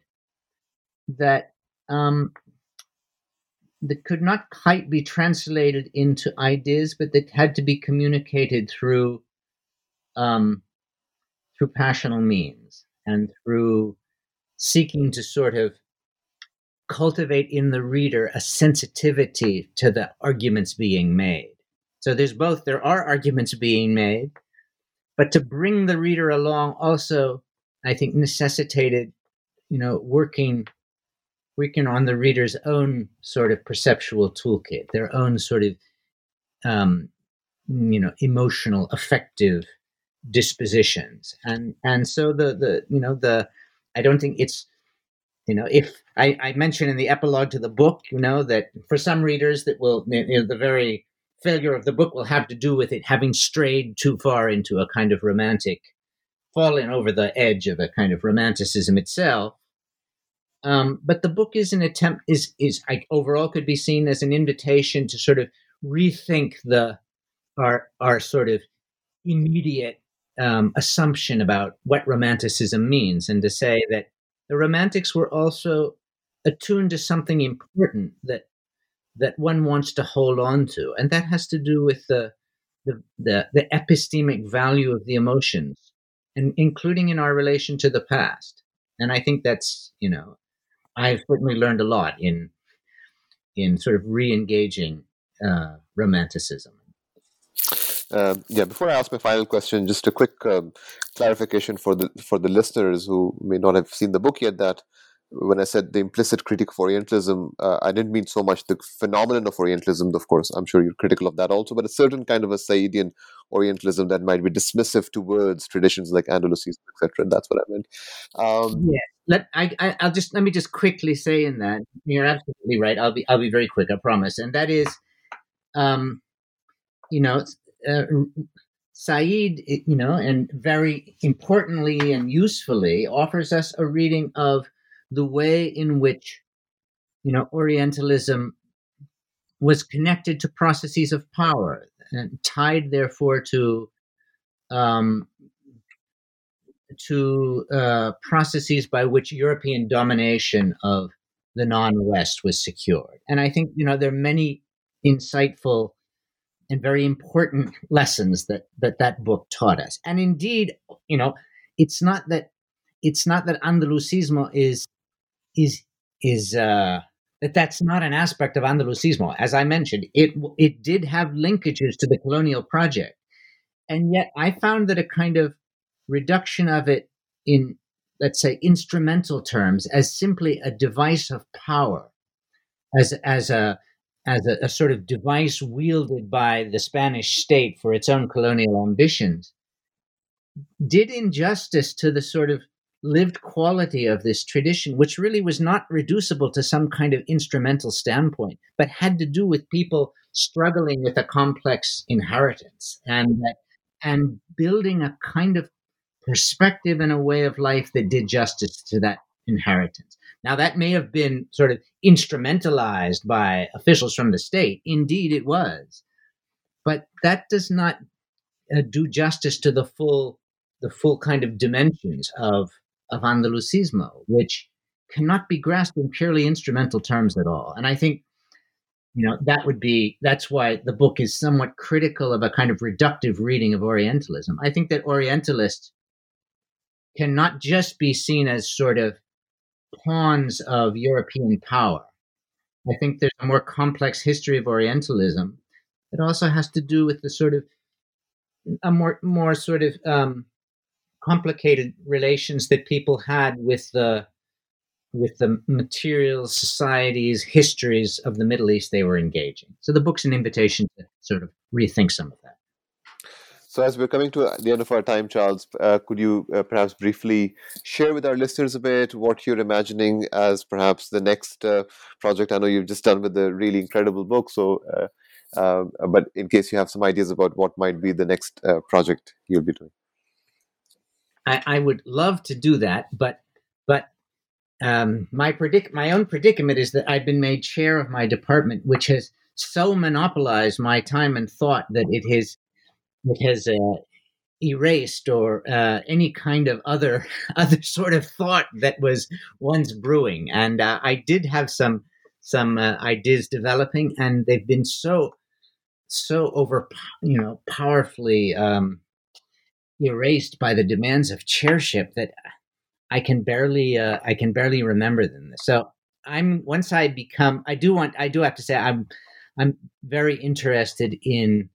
that um, that could not quite be translated into ideas, but that had to be communicated through um, through passional means and through seeking to sort of cultivate in the reader a sensitivity to the arguments being made. So there's both, there are arguments being made, but to bring the reader along also, I think, necessitated, you know, working working on the reader's own sort of perceptual toolkit, their own sort of, um, you know, emotional, affective dispositions, and and so the the you know the, I don't think it's, you know, if I, I mentioned in the epilogue to the book, you know, that for some readers that will, you know, the very failure of the book will have to do with it having strayed too far into a kind of romantic, fallen over the edge of a kind of romanticism itself. Um, but the book is an attempt is is I, overall could be seen as an invitation to sort of rethink the our our sort of immediate um, assumption about what romanticism means, and to say that the romantics were also attuned to something important that that one wants to hold on to, and that has to do with the the, the, the epistemic value of the emotions, and including in our relation to the past. And I think that's you know, I've certainly learned a lot in in sort of re-engaging uh, romanticism. Uh, yeah, before I ask my final question, just a quick um, clarification for the for the listeners who may not have seen the book yet. That when I said the implicit critique of Orientalism, uh, I didn't mean so much the phenomenon of Orientalism. Of course, I'm sure you're critical of that also, but a certain kind of a Saidian Orientalism that might be dismissive towards traditions like Andalusia, etc. That's what I meant. Um, yeah. Let I, I will just let me just quickly say in that you're absolutely right. I'll be I'll be very quick. I promise. And that is, um, you know, uh, Said, you know, and very importantly and usefully offers us a reading of the way in which you know Orientalism was connected to processes of power and tied, therefore, to um, to uh, processes by which European domination of the non-West was secured. And I think you know there are many insightful and very important lessons that that that book taught us. And indeed, you know, it's not that it's not that Andalusismo is is is uh, that that's not an aspect of Andalusismo. As I mentioned, it it did have linkages to the colonial project, and yet I found that a kind of reduction of it in let's say instrumental terms as simply a device of power, as as a as a, a sort of device wielded by the Spanish state for its own colonial ambitions, did injustice to the sort of lived quality of this tradition, which really was not reducible to some kind of instrumental standpoint, but had to do with people struggling with a complex inheritance and and building a kind of perspective and a way of life that did justice to that inheritance. Now, that may have been sort of instrumentalized by officials from the state. Indeed, it was. But that does not uh, do justice to the full the full kind of dimensions of of Andalusismo, which cannot be grasped in purely instrumental terms at all. And I think you know that would be that's why the book is somewhat critical of a kind of reductive reading of orientalism i think that orientalists cannot just be seen as sort of pawns of european power i think there's a more complex history of orientalism that also has to do with the sort of a more more sort of um, complicated relations that people had with the with the material societies, histories of the Middle East they were engaging. So the book's an invitation to sort of rethink some of that. So, as we're coming to the end of our time, Charles, uh, could you uh, perhaps briefly share with our listeners a bit what you're imagining as perhaps the next uh, project? I know you've just done with the really incredible book, so uh, um, but in case you have some ideas about what might be the next uh, project you'll be doing. I, I would love to do that, but but um, my predic- my own predicament is that I've been made chair of my department, which has so monopolized my time and thought that it has it has uh, erased or uh, any kind of other other sort of thought that was once brewing. And uh, I did have some some uh, ideas developing, and they've been so so over you know powerfully um, erased by the demands of chairship that I can barely uh, I can barely remember them. So I'm once I become I do want I do have to say I'm I'm very interested in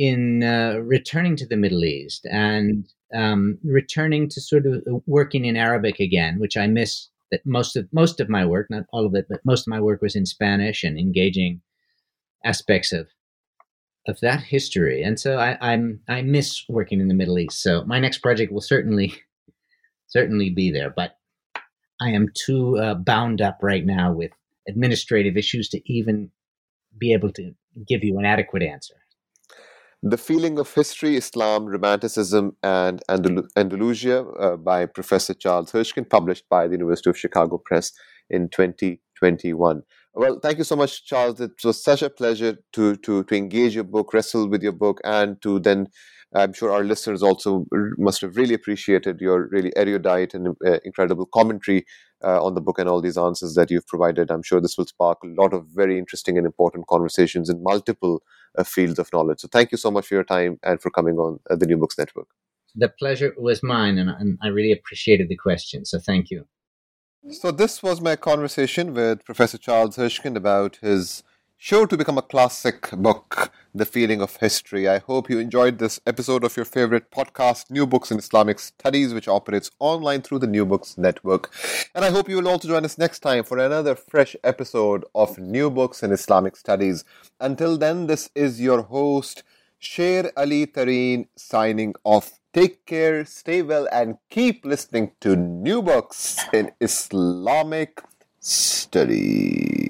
in uh, returning to the Middle East and um, returning to sort of working in Arabic again, which I miss. That most of most of my work, not all of it, but most of my work was in Spanish and engaging aspects of of that history. And so I, I'm I miss working in the Middle East. So my next project will certainly certainly be there. But I am too uh, bound up right now with administrative issues to even be able to give you an adequate answer. The Feeling of History, Islam, Romanticism, and Andal- Andalusia uh, by Professor Charles Hirschkind, published by the University of Chicago Press in 2021. Well, thank you so much, Charles. It was such a pleasure to, to, to engage your book, wrestle with your book, and to then I'm sure our listeners also must have really appreciated your really erudite and uh, incredible commentary uh, on the book and all these answers that you've provided. I'm sure this will spark a lot of very interesting and important conversations in multiple uh, fields of knowledge. So thank you so much for your time and for coming on uh, the New Books Network. The pleasure was mine, and, and I really appreciated the question. So thank you. So this was my conversation with Professor Charles Hirschkind about his sure to become a classic book, The Feeling of History. I hope you enjoyed this episode of your favorite podcast, New Books in Islamic Studies, which operates online through the New Books Network. And I hope you will also join us next time for another fresh episode of New Books in Islamic Studies. Until then, this is your host, Sher Ali Tareen, signing off. Take care, stay well, and keep listening to New Books in Islamic Studies.